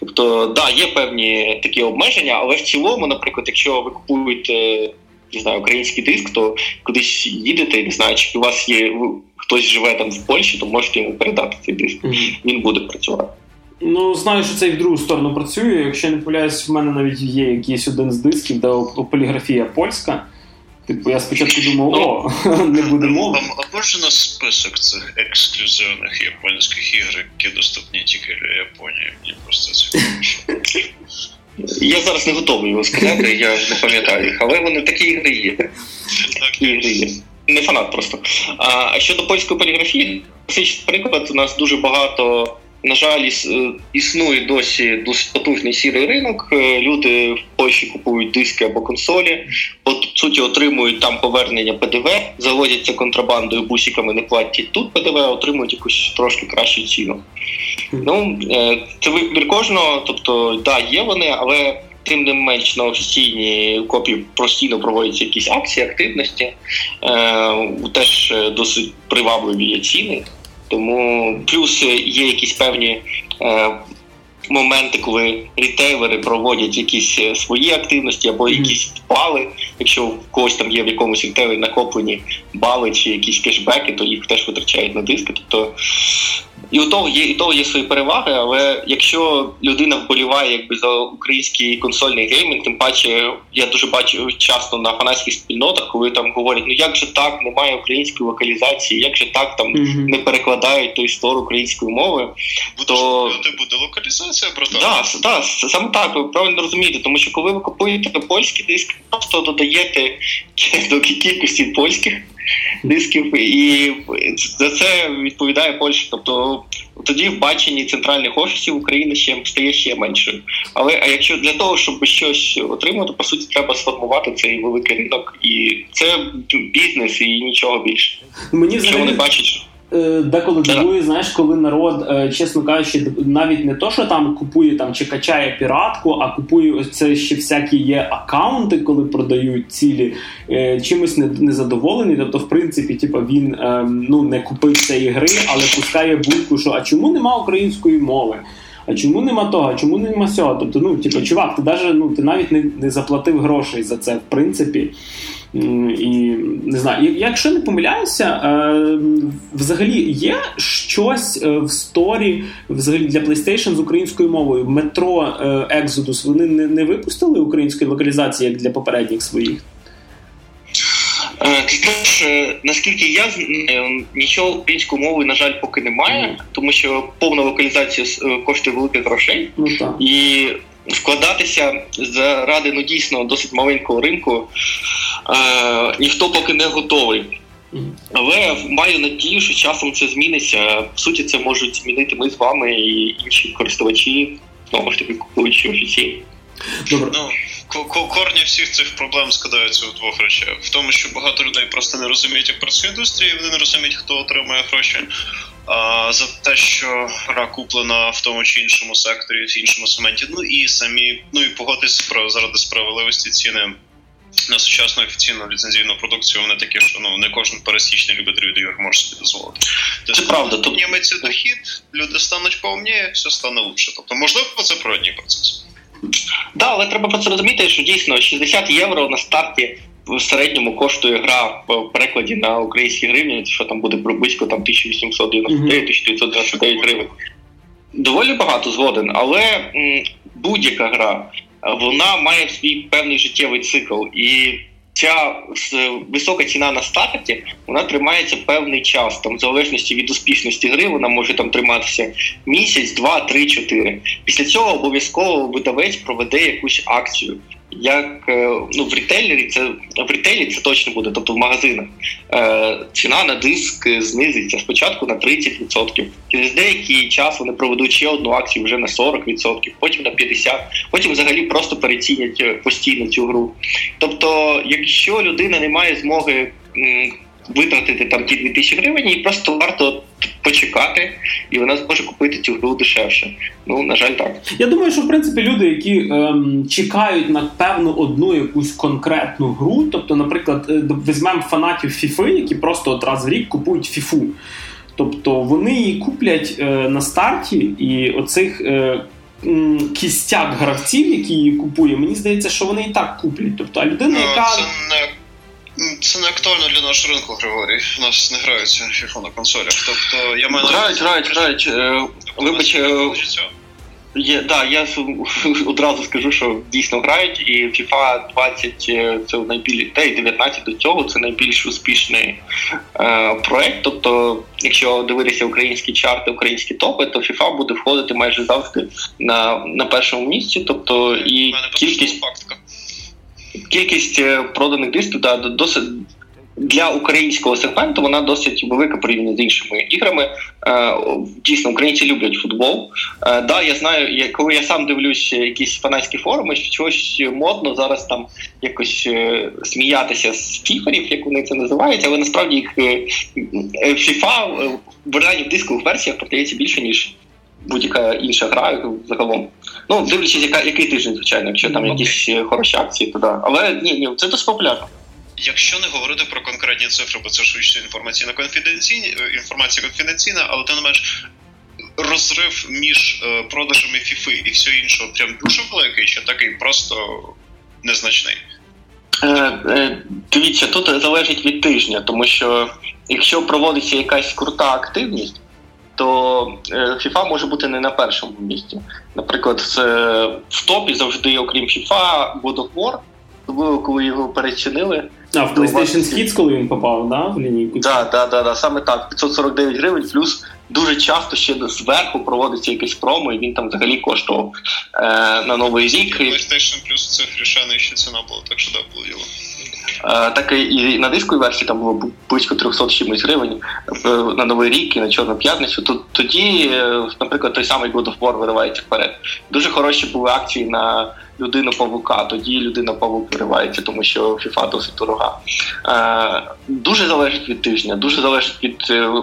Тобто, да, є певні такі обмеження, але в цілому, наприклад, якщо ви купуєте не знаю, український диск, то кудись їдете, не знаю, чи у вас є хтось живе там в Польщі, то можете йому передати цей диск. Mm-hmm. Він буде працювати. Ну, знаю, що це і в другу сторону працює. Якщо не помиляюсь, в мене навіть є якийсь один з дисків, де поліграфія польська. Типу, я спочатку думав, о, не буде мови. А можна список цих ексклюзивних японських ігор, які доступні тільки для Японії? Мені просто цікаво. Я зараз не готовий його сказати, я не пам'ятаю їх, але вони такі ігри є. Такі ігри є. Не фанат просто. А щодо польської поліграфії, класичний приклад, у нас дуже багато на жаль, існує досі досить потужний сірий ринок. Люди в Польщі купують диски або консолі, по суті, отримують там повернення ПДВ, заводяться контрабандою бусиками, не платять тут ПДВ, отримують якусь трошки кращу ціну. Ну це вибір кожного, тобто да, є вони, але тим не менш на офіційній копії постійно проводяться якісь акції, активності, е, теж досить привабливі є ціни. Тому плюс є якісь певні е, моменти, коли рітейлери проводять якісь е, свої активності або якісь бали. Якщо в когось там є в якомусь рітейлері накоплені бали чи якісь кешбеки, то їх теж витрачають на диски. Тобто і у того є і того є свої переваги, але якщо людина вболіває якби за український консольний геймінг, тим паче я дуже бачу часто на фанатських спільнотах, коли там говорять: ну як же так, немає української локалізації, як же так? Там mm-hmm. не перекладають той стор української мови, буде то буде локалізація, братан? Да, да, саме так ви правильно розумієте, тому що коли ви купуєте польські диски, просто додаєте до кількості польських дисків, і за це відповідає Польща. Тобто тоді в баченні центральних офісів України ще стає ще меншою. Але а якщо для того, щоб щось отримати, по суті, треба сформувати цей великий ринок, і це бізнес і нічого більше. Мені що вони бачать. Е, деколи дивує, знаєш, коли народ, е, чесно кажучи, навіть не то, що там купує там чи качає піратку, а купує ось це ще всякі є акаунти, коли продають цілі, е, чимось незадоволений. Тобто, в принципі, типу, він ну не купив цієї гри, але пускає будку, що а чому нема української мови? А чому нема того, а чому нема цього? Тобто, ну, типу, чувак, ти навіть ну, ти навіть не, не заплатив грошей за це, в принципі. І не знаю, якщо не помиляюся, е, взагалі є щось е, в сторі взагалі для PlayStation з українською мовою. Метро е, Exodus вони не, випустили української локалізації як для попередніх своїх. Тож, наскільки я знаю, нічого українською мовою, на жаль, поки немає, тому що повна локалізація коштує великих грошей. Ну, так. І вкладатися заради ну дійсно досить маленького ринку е, ніхто поки не готовий. Але маю надію, що часом це зміниться. В суті, це можуть змінити ми з вами і інші користувачі, знову ж таки купуючи офіційно. Добре. Ну, корні всіх цих проблем складаються у двох речах: в тому, що багато людей просто не розуміють, як працює індустрія, вони не розуміють, хто отримує гроші за те, що гра куплена в тому чи іншому секторі, в іншому сегменті. Ну і самі, ну і погодитися про заради справедливості ціни. На сучасну офіційну ліцензійну продукцію вони такі, що ну не кожен пересічний любитель відеоігр може собі дозволити. Тобто, це правда. Підніметься дохід, люди стануть повніє, все стане лучше. Тобто, можливо, це природній процес. Так, да, але треба про це розуміти, що дійсно 60 євро на старті в середньому коштує гра в перекладі на українські гривні, що там буде близько там 1899-1999 гривень. Доволі багато згоден, але будь-яка гра вона має свій певний життєвий цикл. І ця висока ціна на старті вона тримається певний час. Там, в залежності від успішності гри, вона може там триматися місяць, два, три, чотири. Після цього обов'язково видавець проведе якусь акцію як е, ну в рітейлері це в рітейлі це точно буде, тобто в магазинах е, ціна на диск знизиться спочатку на 30%. Через деякий час вони проведуть ще одну акцію вже на 40%, потім на 50%, потім взагалі просто перецінять е, постійно цю гру. Тобто, якщо людина не має змоги витратити там ті 2000 гривень, і просто варто почекати, і вона зможе купити цю гру дешевше. Ну на жаль, так. Я думаю, що в принципі люди, які ем, чекають на певну одну якусь конкретну гру, тобто, наприклад, е, візьмемо фанатів FIFA, які просто от раз в рік купують фіфу. Тобто вони її куплять е, на старті, і оцих. Е, Кістяк гравців, які її купує, мені здається, що вони і так куплять. Тобто, а людина, ну, яка це не це не актуально для нашого ринку, Григорій. У нас не граються FIFA на консолях. Тобто я маю грають, грають, грають. Е, вибач, е, є, да, я одразу скажу, що дійсно грають, і FIFA 20 е, це найбільш та й 19 до цього це найбільш успішний е, проект. Тобто, якщо дивитися українські чарти, українські топи, то FIFA буде входити майже завжди на на першому місці. Тобто і кількість. Фактка кількість е, проданих дисків да, досить для українського сегменту вона досить велика порівняно з іншими іграми. Е, дійсно, українці люблять футбол. Е, да, я знаю, коли я сам дивлюсь якісь фанатські форуми, що чогось модно зараз там якось сміятися з фіферів, як вони це називають, але насправді їх FIFA в в дискових версіях продається більше ніж. Будь-яка інша гра загалом. Ну, дивлячись, яка який тиждень, звичайно, якщо там якісь хороші акції, то да. Але ні, ні, це досить популярно. Якщо не говорити про конкретні цифри, бо це швидше інформаційна конфіденційна інформація конфіденційна, але тим не менш розрив між е, продажами фіфи і всього іншого прям дуже великий, чи такий просто незначний. Е, е, Дивіться, тут залежить від тижня, тому що якщо проводиться якась крута активність, то е, FIFA може бути не на першому місці. Наприклад, в топі завжди, окрім FIFA, God of War, особливо коли його перечинили. А в PlayStation Hits, коли він попав, да, в лінійку? Так, так, так, саме так. 549 гривень, плюс дуже часто ще зверху проводиться якийсь промо, і він там взагалі коштував е, на новий рік. PlayStation Plus це грішена ще ціна була, так що да, було діло. Е, так і на дисковій версії там було близько 300 чимось гривень на новий рік і на Чорну п'ятницю. Тут тоді, е, наприклад, той самий God of War виривається вперед. Дуже хороші були акції на людину павука. Тоді людина павук виривається, тому що FIFA досить дорога. Е, дуже залежить від тижня, дуже залежить від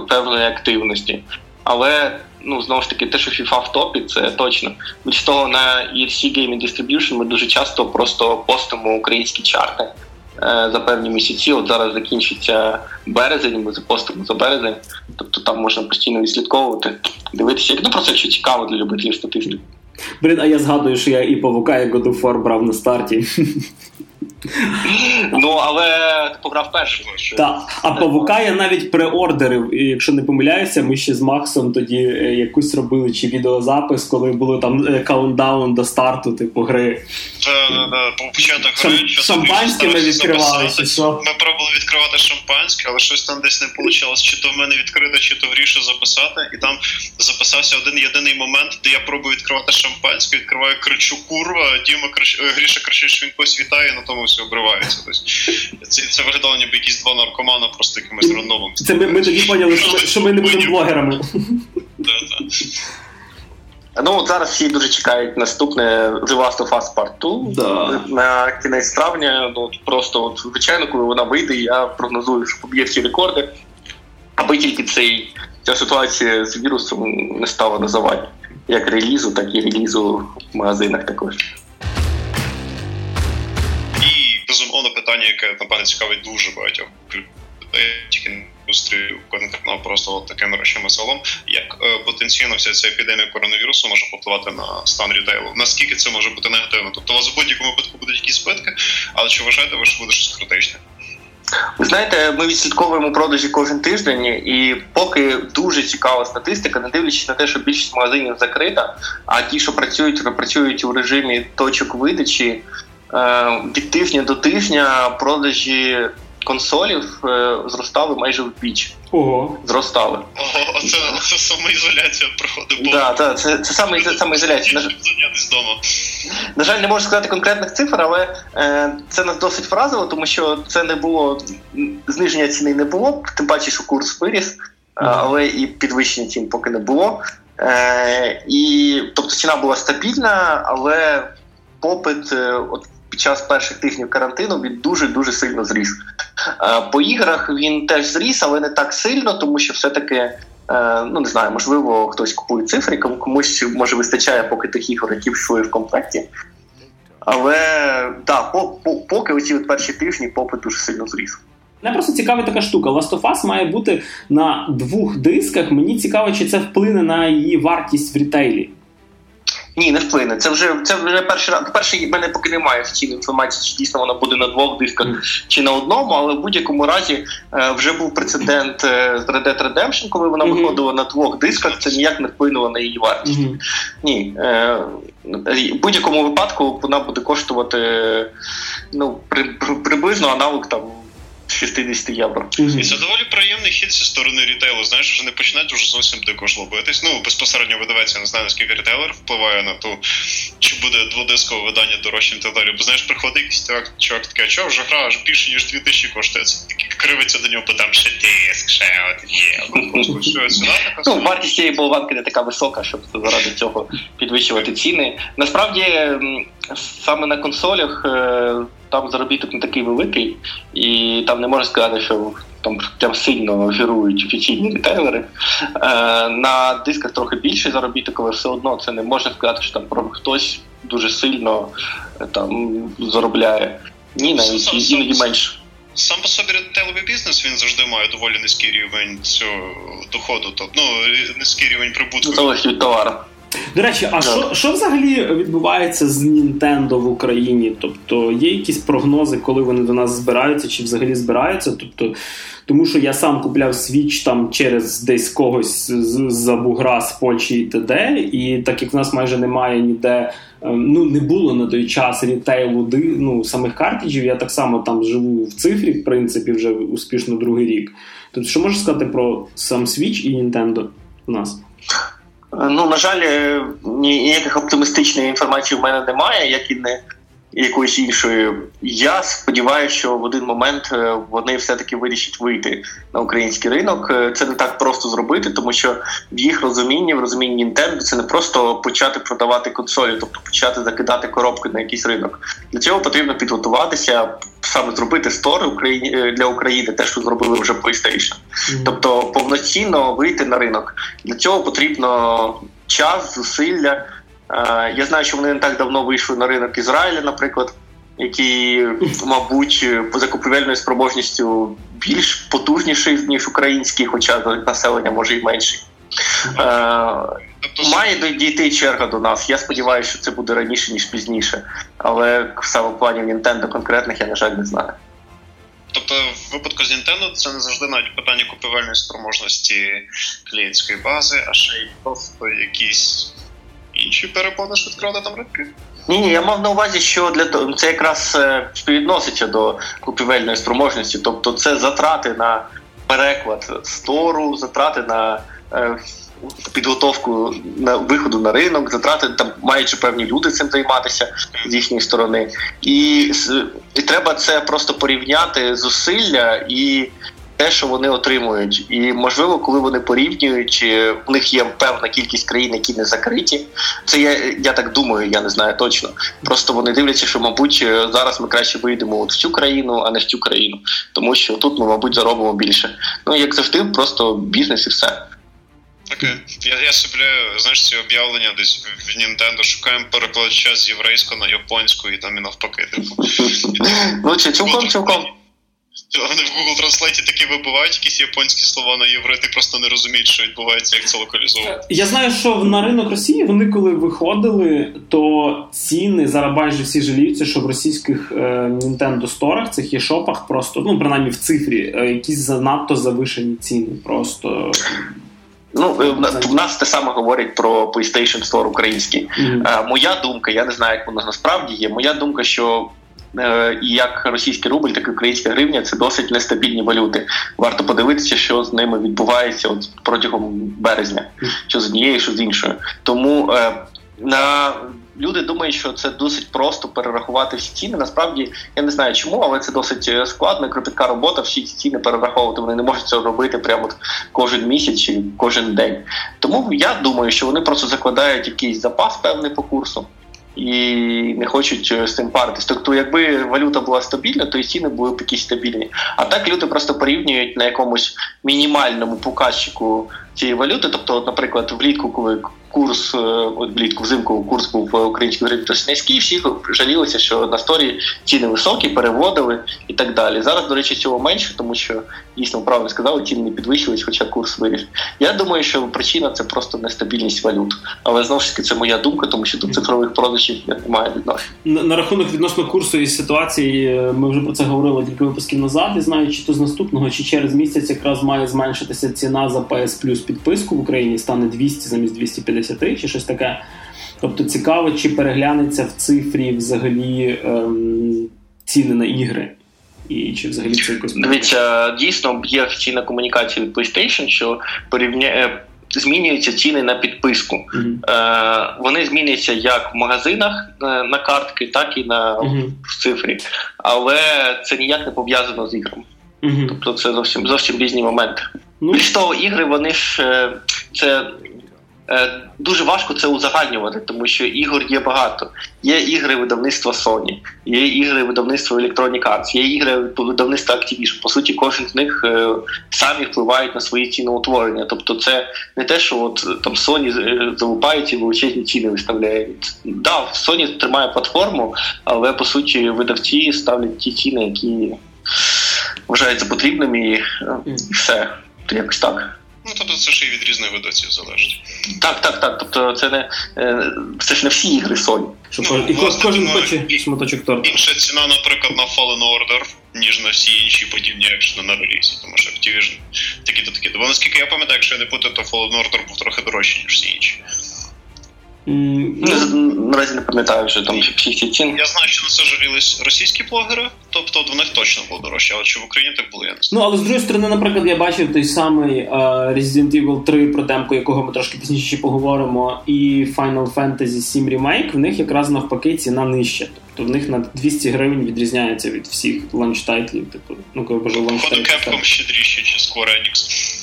певної активності. Але ну знову ж таки, те, що FIFA в топі, це точно. Від того на ERC Gaming Distribution ми дуже часто просто постимо українські чарти. Е, за певні місяці. От зараз закінчиться березень, ми запостимо за березень. Тобто там можна постійно відслідковувати, дивитися. Ну просто що цікаво для любителів статистики. Блін, а я згадую, що я і павука, і God of War брав на старті. Ну, але ти пограв перший. Так. А павука я навіть преордерив. І Якщо не помиляюся, ми ще з Максом тоді е, якусь робили чи відеозапис, коли було там е, каунтдаун до старту, типу гри. Початок гри. Шампанське ми відкривали. що? Ми пробували відкривати шампанське, але щось там десь не вийшло. Чи то в мене відкрито, чи то гріше записати. І там записався один єдиний момент, де я пробую відкривати шампанське, відкриваю кричу курва, Діма крич... Е, Гріша кричить, що він когось вітає, на тому все обривається. Тобто, це це виглядало, ніби якісь два наркомана просто якимось рандомом. Це ми, ми тоді поняли, що ми, що ми не будемо блогерами. Ну, от зараз всі дуже чекають наступне The Last of Us Part 2 да. на кінець травня. Ну, Просто, от, звичайно, коли вона вийде, я прогнозую, що поб'є всі рекорди, аби тільки цей, ця ситуація з вірусом не стала на заваді. Як релізу, так і релізу в магазинах також питання, яке напевне цікавить дуже багатьох людей, індустрію конкретно просто от такими речами загалом, як е, потенційно вся ця епідемія коронавірусу може впливати на стан рітейлу. Наскільки це може бути негативно? Тобто у вас в будь-якому випадку будуть якісь збитки, але чи вважаєте ви, що буде щось критичне? Ви знаєте, ми відслідковуємо продажі кожен тиждень, і поки дуже цікава статистика, не дивлячись на те, що більшість магазинів закрита, а ті, що працюють, працюють у режимі точок видачі, від тижня до тижня продажі консолів е, зростали майже вдвічі. Ого. Зростали. Ого, це, це самоізоляція проходить. Да, да, це це саме це самоізоляція. На, на жаль, не можу сказати конкретних цифр, але е, це нас досить вразило, тому що це не було зниження ціни не було, тим паче, що курс виріс, але і підвищення цін поки не було. Е, і, Тобто ціна була стабільна, але попит е, от під час перших тижнів карантину він дуже дуже сильно зріс. Е, по іграх він теж зріс, але не так сильно, тому що все-таки. Е, ну, не знаю, можливо, хтось купує цифри, комусь може вистачає поки тих ігор, які йшли в комплекті. Але да, по, по, поки оці от перші тижні попит дуже сильно зріс. Мене просто цікава така штука. Last of Us має бути на двох дисках. Мені цікаво, чи це вплине на її вартість в рітейлі. Ні, не вплине. Це вже це вже перший раз. Перший в мене поки немає офіційної інформації, чи дійсно вона буде на двох дисках чи на одному, але в будь-якому разі е, вже був прецедент е, з Red Dead Redemption, коли вона mm-hmm. виходила на двох дисках. Це ніяк не вплинуло на її вартість. Mm-hmm. Ні. Е, в будь-якому випадку вона буде коштувати ну, при, приблизно аналог там. 60 євро. І це доволі приємний хід зі сторони рітейлу. Знаєш, вже не починають вже зовсім дико жлобитись. Ну, безпосередньо видавець, я не знаю, наскільки рітейлер впливає на ту, чи буде дводискове видання дорожчим і далі. Бо знаєш, приходить якийсь чувак, чувак такий, а чого вже гра аж більше, ніж 2000 коштує. Це такий кривиться до нього, бо там ще тиск, ще от є. Ну, вартість цієї болванки не така висока, щоб заради цього підвищувати ціни. Насправді, саме на консолях е, там заробіток не такий великий, і там не можна сказати, що там прям сильно герують офіційні ретейлери. Е, на дисках трохи більший заробіток, але все одно це не можна сказати, що там хтось дуже сильно е, там заробляє. Ні, навіть іноді менше. Сам по собі ретейловий бізнес він завжди має доволі низький рівень цього доходу, тобто ну, низький рівень прибутку. Залежить від товару. До речі, а що що взагалі відбувається з Nintendo в Україні? Тобто є якісь прогнози, коли вони до нас збираються, чи взагалі збираються? Тобто, тому що я сам купляв Switch там через десь когось з-за бугра з Польщі і т.д., і так як в нас майже немає ніде. Ем, ну, не було на той час рітейлу ну, самих картриджів, Я так само там живу в цифрі, в принципі, вже успішно другий рік. Тобто, що можеш сказати про сам Switch і Nintendo у нас? Ну, на жаль, е, ніяких оптимістичної інформації в мене немає, як і не якоїсь іншої. Я сподіваюся, що в один момент е, вони все-таки вирішать вийти на український ринок. Е, це не так просто зробити, тому що в їх розумінні, в розумінні Nintendo, це не просто почати продавати консолі, тобто почати закидати коробки на якийсь ринок. Для цього потрібно підготуватися, саме зробити стори Україні для України, те, що зробили вже PlayStation. Тобто повноцінно вийти на ринок. Для цього потрібно час, зусилля. Е, я знаю, що вони не так давно вийшли на ринок Ізраїля, наприклад, який, мабуть, по закупівельною спроможністю більш потужніший, ніж український, хоча населення може й менший. Тобто Має дійти черга до нас. Я сподіваюся, що це буде раніше, ніж пізніше. Але саме в плані Nintendo конкретних я, на жаль, не знаю. Тобто, в випадку з Nintendo це не завжди навіть питання купівельної спроможності клієнтської бази, а ще й просто якісь інші перепони швидкого там ринки? Ні, ні, я мав на увазі, що для того це якраз е, співвідноситься до купівельної спроможності, тобто це затрати на переклад стору, затрати на е, підготовку на виходу на ринок, затрати там маючи певні люди цим займатися з їхньої сторони, і, і треба це просто порівняти зусилля і те, що вони отримують, і можливо, коли вони порівнюють, чи в них є певна кількість країн, які не закриті. Це я я так думаю, я не знаю точно. Просто вони дивляться, що мабуть зараз ми краще вийдемо от в цю країну, а не в цю країну, тому що тут ми, мабуть, заробимо більше. Ну як завжди, просто бізнес і все. Окей. Я я собі, знаєш, ці об'явлення десь в Nintendo шукаємо перекладача з єврейського на японську і там і навпаки. Типу. Ну, чи цілком, цілком. Вони в Google Translate такі вибувають якісь японські слова на євро, ти просто не розумієш, що відбувається, як це локалізовувати. Я знаю, що на ринок Росії вони коли виходили, то ціни зараз майже всі жаліються, що в російських е, Nintendo сторах, цих єшопах просто, ну принаймні в цифрі, е, якісь занадто завишені ціни. Просто. Ну, е, в нас те саме говорять про PlayStation Store український. Mm-hmm. Моя думка, я не знаю, як воно насправді є. Моя думка, що і як російський рубль, так і українська гривня це досить нестабільні валюти. Варто подивитися, що з ними відбувається от протягом березня, що з однією, що з іншою. Тому е, на люди думають, що це досить просто перерахувати всі ціни. Насправді я не знаю чому, але це досить е, складно. Кропітка робота. Всі ці ціни перераховувати. Вони не можуть це робити прямо кожен місяць чи кожен день. Тому я думаю, що вони просто закладають якийсь запас певний по курсу і не хочуть е, з цим паритись. Тобто, якби валюта була стабільна, то і ціни були б якісь стабільні. А так люди просто порівнюють на якомусь мінімальному показчику цієї валюти. Тобто, от, наприклад, влітку, коли курс е, от влітку взимку курс був української гривні досить низький, всі жалілися, що на сторі ціни високі, переводили і так далі. Зараз, до речі, цього менше, тому що дійсно правильно сказали, ціни не підвищились, хоча курс виріс. Я думаю, що причина це просто нестабільність валют. Але знову ж таки, це моя думка, тому що до цифрових продажів я не маю відношення. На, на рахунок відносно курсу і ситуації, е, ми вже про це говорили кілька випусків назад. І знаю, чи то з наступного, чи через місяць якраз має зменшитися ціна за PS Plus підписку в Україні, стане 200 замість 250 чи щось таке. Тобто цікаво, чи переглянеться в цифрі взагалі ем, ціни на ігри. І чи взагалі це якось Дивіться, дійсно є офіційна комунікація від PlayStation, що порівняє. Е, змінюються ціни на підписку. Uh-huh. Е, Вони зміняться як в магазинах е, на картки, так і на uh-huh. в цифрі. Але це ніяк не пов'язано з іграми. Угу. Тобто це зовсім зовсім різні моменти. Ну. Більш того, ігри, вони ж е, це Е, дуже важко це узагальнювати, тому що ігор є багато. Є ігри видавництва Sony, є ігри видавництва Electronic Arts, є ігри видавництва Activision. По суті, кожен з них е, самі впливають на свої ціноутворення. Тобто, це не те, що от там Sony залупають і величезні ціни виставляють. Да, Sony тримає платформу, але по суті видавці ставлять ті ціни, які вважаються потрібними, і, і все. То якось так. Ну, тобто це ж і від різних видавців залежить. Так, так, так. Тобто це не е, це ж не всі ігри Sony. Ну, і власне, кожен хоче шматочок торта. Інша ціна, наприклад, на Fallen Order, ніж на всі інші подібні екшени на релізі, тому що Activision такі-то такі. Бо наскільки я пам'ятаю, якщо я не путаю, то Fallen Order був трохи дорожчий, ніж всі інші. Ну, наразі не пам'ятаю вже там всі ці ціни. Я знаю, що на це жалілись російські блогери, тобто в них точно було дорожче, але чи в Україні так було, я не знаю. Ну, але з другої сторони, наприклад, я бачив той самий uh, Resident Evil 3, про демку, якого ми трошки пізніше поговоримо, і Final Fantasy 7 Remake, в них якраз навпаки ціна нижча. Тобто в них на 200 гривень відрізняється від всіх launch-тайтлів. Типу, ну, коли бажаю launch-тайтлів. Capcom щедріше, чи Square Enix.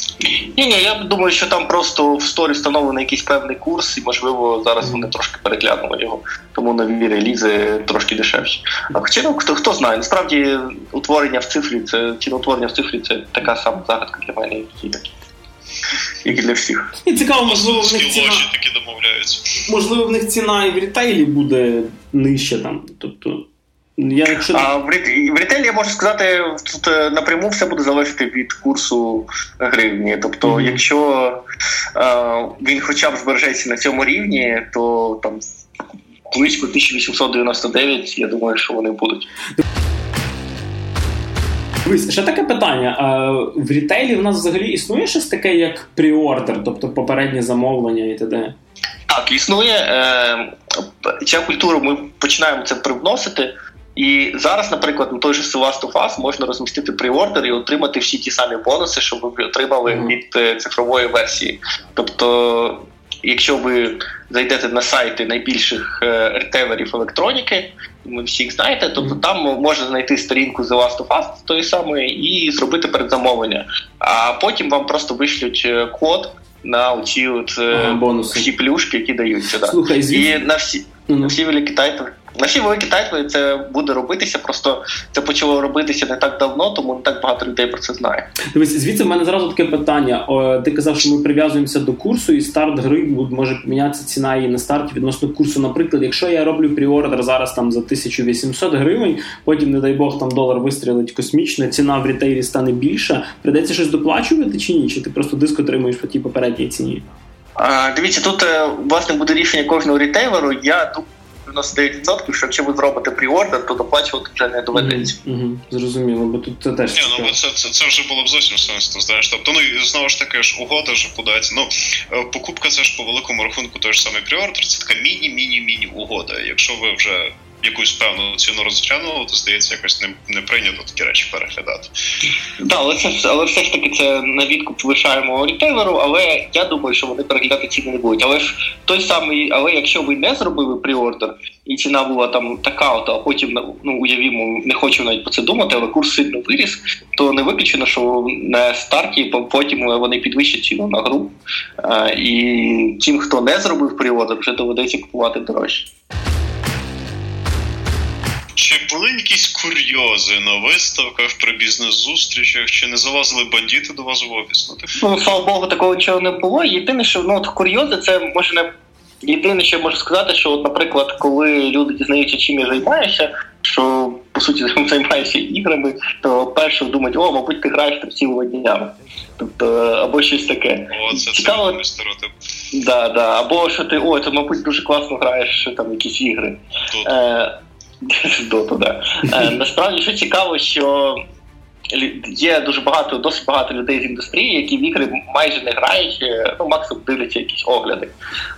Ні, ні, я думаю, що там просто в store і встановлений якийсь певний курс, і можливо зараз вони трошки переглянули його, тому нові релізи трошки дешевші. А хоча ну, хто хто знає, насправді утворення в цифрі це ціноутворення в цифрі це така сама загадка для мене, як і як і для всіх. І цікаво, можливо, в них ціна... такі домовляються. Можливо, в них ціна і в ретейлі буде нижча там. Тобто. Я, якщо... А в ретелі я можу сказати, тут е, напряму все буде залежати від курсу гривні. Тобто, mm-hmm. якщо а, він хоча б збережеться на цьому рівні, то там близько 1899, я думаю, що вони будуть. Дивись, ще таке питання. В рітейлі в нас взагалі існує щось таке, як пріордер, тобто попереднє замовлення і т.д.? Так, існує. Е, Ця культуру ми починаємо це привносити. І зараз, наприклад, на той же Last of Us можна розмістити приордер і отримати всі ті самі бонуси, що ви отримали від е, цифрової версії. Тобто, якщо ви зайдете на сайти найбільших е, ретейлерів електроніки, ви всіх знаєте, тобто там можна знайти сторінку The Last of Us тої самої і зробити передзамовлення. А потім вам просто вишлють е, код на оці от ага, всі плюшки, які даються. Слухай, звісно. І на всі, всі великі тайтли. На всі великі тайтли це буде робитися, просто це почало робитися не так давно, тому не так багато людей про це знає. Дивись, звідси в мене зразу таке питання. О, ти казав, що ми прив'язуємося до курсу, і старт гри може помінятися ціна її на старті відносно курсу. Наприклад, якщо я роблю пріордер зараз там за 1800 гривень, потім, не дай Бог, там долар вистрілить космічно, ціна в рітейлі стане більша. Придеться щось доплачувати чи ні? Чи ти просто диск отримуєш по тій попередній ціні? Дивіться, тут е, власне буде рішення кожного рітейлеру. Я 99%, що якщо ви зробите пріордер, то доплачувати вже не доведеться. Угу, угу. Зрозуміло, бо тут це теж. Ні, ну бо це, це це, вже було б зовсім сенсно, знаєш. Тобто, ну і знову ж таки ж угода ж подається. Ну е, покупка це ж по великому рахунку той ж самий пріордер, це така міні-міні-міні угода. Якщо ви вже якусь певну ціну розглянули, то здається, якось не не прийнято такі речі переглядати. Так, але це але все ж таки це на відкуп лишаємо рітейлеру, але я думаю, що вони переглядати ціни не будуть. Але ж той самий, але якщо ви не зробили пріордер, і ціна була там така, от, а потім ну уявімо, не хочу навіть про це думати, але курс сильно виріс, то не виключено, що на старті потім вони підвищать ціну на гру. І тим, хто не зробив пріордер, вже доведеться купувати дорожче. Чи були якісь курйози на виставках при бізнес-зустрічах? Чи не залазили бандити до вас в офіс? Ну, типу. ну слава Богу, такого нічого не було. Єдине, що ну, от курйози, це може не єдине, що я можу сказати, що, от, наприклад, коли люди дізнаються, чим я займаюся, що по суті займаюся іграми, то перше думають, о, мабуть, ти граєш там цілими днями. Тобто, або щось таке. О, це Цікаво. стереотип. Да, да. Або що ти, о, це, мабуть, дуже класно граєш там якісь ігри. Е, Доту, да. Е, насправді що цікаво, що є дуже багато, досить багато людей з індустрії, які в ігри майже не грають, е, ну максимум дивляться якісь огляди,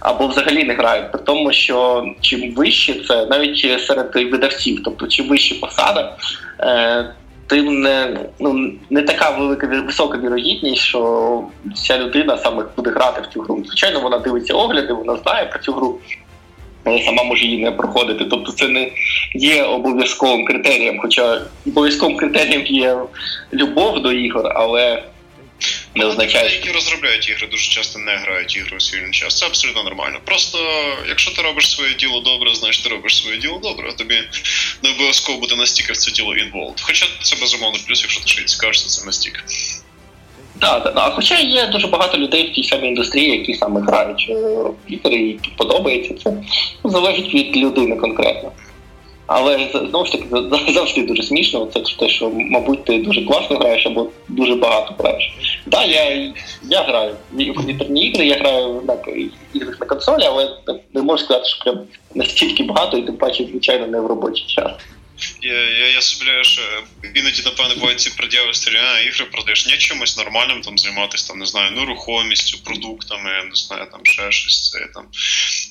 або взагалі не грають. При тому, що чим вище це навіть серед видавців, тобто чим вище посада. Е, тим не ну не така велика висока вірогідність, що ця людина саме буде грати в цю гру. Звичайно, вона дивиться огляди, вона знає про цю гру, але сама може її не проходити. Тобто це не є обов'язковим критерієм, хоча обов'язковим критерієм є любов до ігор, але не означає. Які розробляють ігри, дуже часто не грають ігри у свій час. Це абсолютно нормально. Просто якщо ти робиш своє діло добре, значить ти робиш своє діло добре, а тобі не обов'язково буде настільки в це діло involved. Хоча це безумовно плюс, якщо ти ще й цікавишся цим настільки. Так, так, так. Хоча є дуже багато людей в тій самій індустрії, які саме грають е, в ігри і подобається це. Залежить від людини конкретно. Але знову ж таки завжди дуже смішно. Це те, що, мабуть, ти дуже класно граєш або дуже багато граєш. Так, я я граю в комп'ютерні ігри, я граю на іграх на консолі, але не можу сказати, що прям настільки багато, і тим паче, звичайно, не в робочий час. Я я, я собі що іноді, напевне, бувають ці пред'яви стріляє, ігри продаєш не чимось нормальним там займатися, там, не знаю, нерухомістю, продуктами, не знаю, там ще щось, це там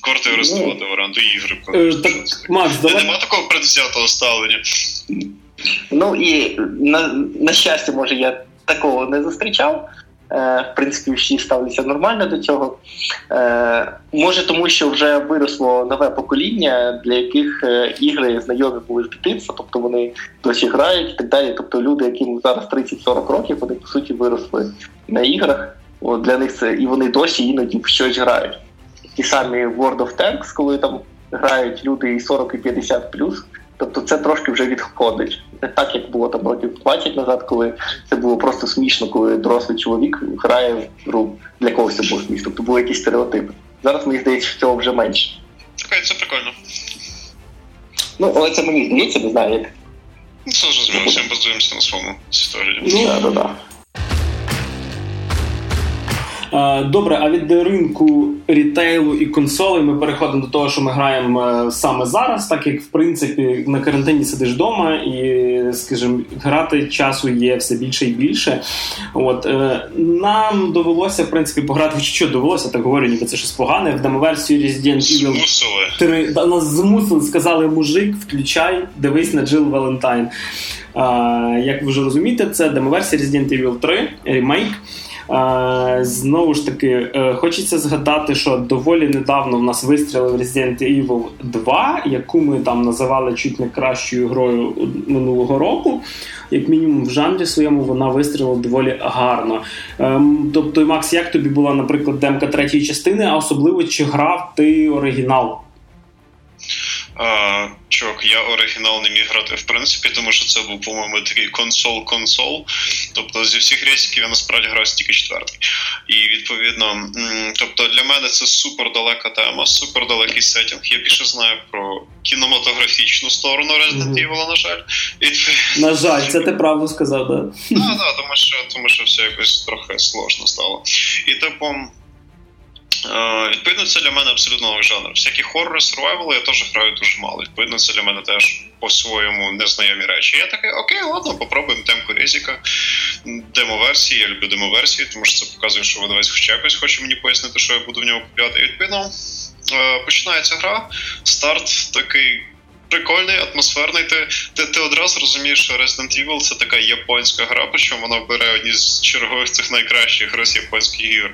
квартири здавати ну, в оренду ігри. Продаєш, так, Макс, давай... Нема такого предвзятого ставлення. Ну і на, на щастя, може, я такого не зустрічав. Е, в принципі, всі ставляться нормально до цього. Е, може, тому що вже виросло нове покоління, для яких е, ігри знайомі були з дитинства, тобто вони досі грають і так далі. Тобто люди, яким зараз 30-40 років, вони по суті виросли на іграх. От Для них це і вони досі іноді в щось грають. Ті самі World of Tanks, коли там грають люди і 40 і 50 плюс. Тобто це трошки вже відходить. Не так, як було там років 20 назад, коли це було просто смішно, коли дорослий чоловік грає в гру. Для когось це було смішно. Тобто були якісь стереотипи. Зараз мені здається, що цього вже менше. Окей, це прикольно. Ну, але це мені здається, не знаю як. Ну, це зрозуміло, всім базуємося на своєму історії. Ну, так, так. Добре, а від ринку рітейлу і консолей ми переходимо до того, що ми граємо е, саме зараз, так як в принципі на карантині сидиш вдома, і, скажімо, грати часу є все більше і більше. От е, Нам довелося в принципі пограти, що довелося, так говорю, ніби це щось погане. В демоверсії Resident Evil 3 нас змусили, сказали мужик, включай, дивись на Джил Валентайн. Як ви вже розумієте, це демоверсія Resident Evil 3 ремейк. Знову ж таки, е, хочеться згадати, що доволі недавно в нас вистрілив Resident Evil 2, яку ми там називали чуть не кращою грою минулого року. Як мінімум, в жанрі своєму вона вистрілила доволі гарно. Ем, тобто, Макс, як тобі була, наприклад, демка третьої частини, а особливо чи грав ти оригінал? А, Чувак, я оригінал не міг грати в принципі, тому що це був, по-моєму, такий консол-консол. Тобто зі всіх рейсиків я насправді грав тільки четвертий. І відповідно, тобто для мене це супер далека тема, супер далекий сетінг. Я більше знаю про кінематографічну сторону Resident Evil, mm-hmm. на жаль. І... На жаль, це ти правду сказав, так? Да? Так, так, тому що тому що все якось трохи сложно стало. І типу. Е, відповідно, це для мене абсолютно новий жанр. Всякі хоррори, сурвайвали я теж граю дуже мало. Відповідно, це для мене теж по-своєму незнайомі речі. Я такий, окей, ладно, попробуємо темку ризика. демо-версії. Я люблю демо-версії, тому що це показує, що видавець хоч якось хоче мені пояснити, що я буду в нього купляти. І відповідно е, починається гра. Старт такий прикольний, атмосферний. Ти ти, ти одразу розумієш, що Resident Evil це така японська гра, причому вона бере одні з чергових цих найкращих роз японських ігор.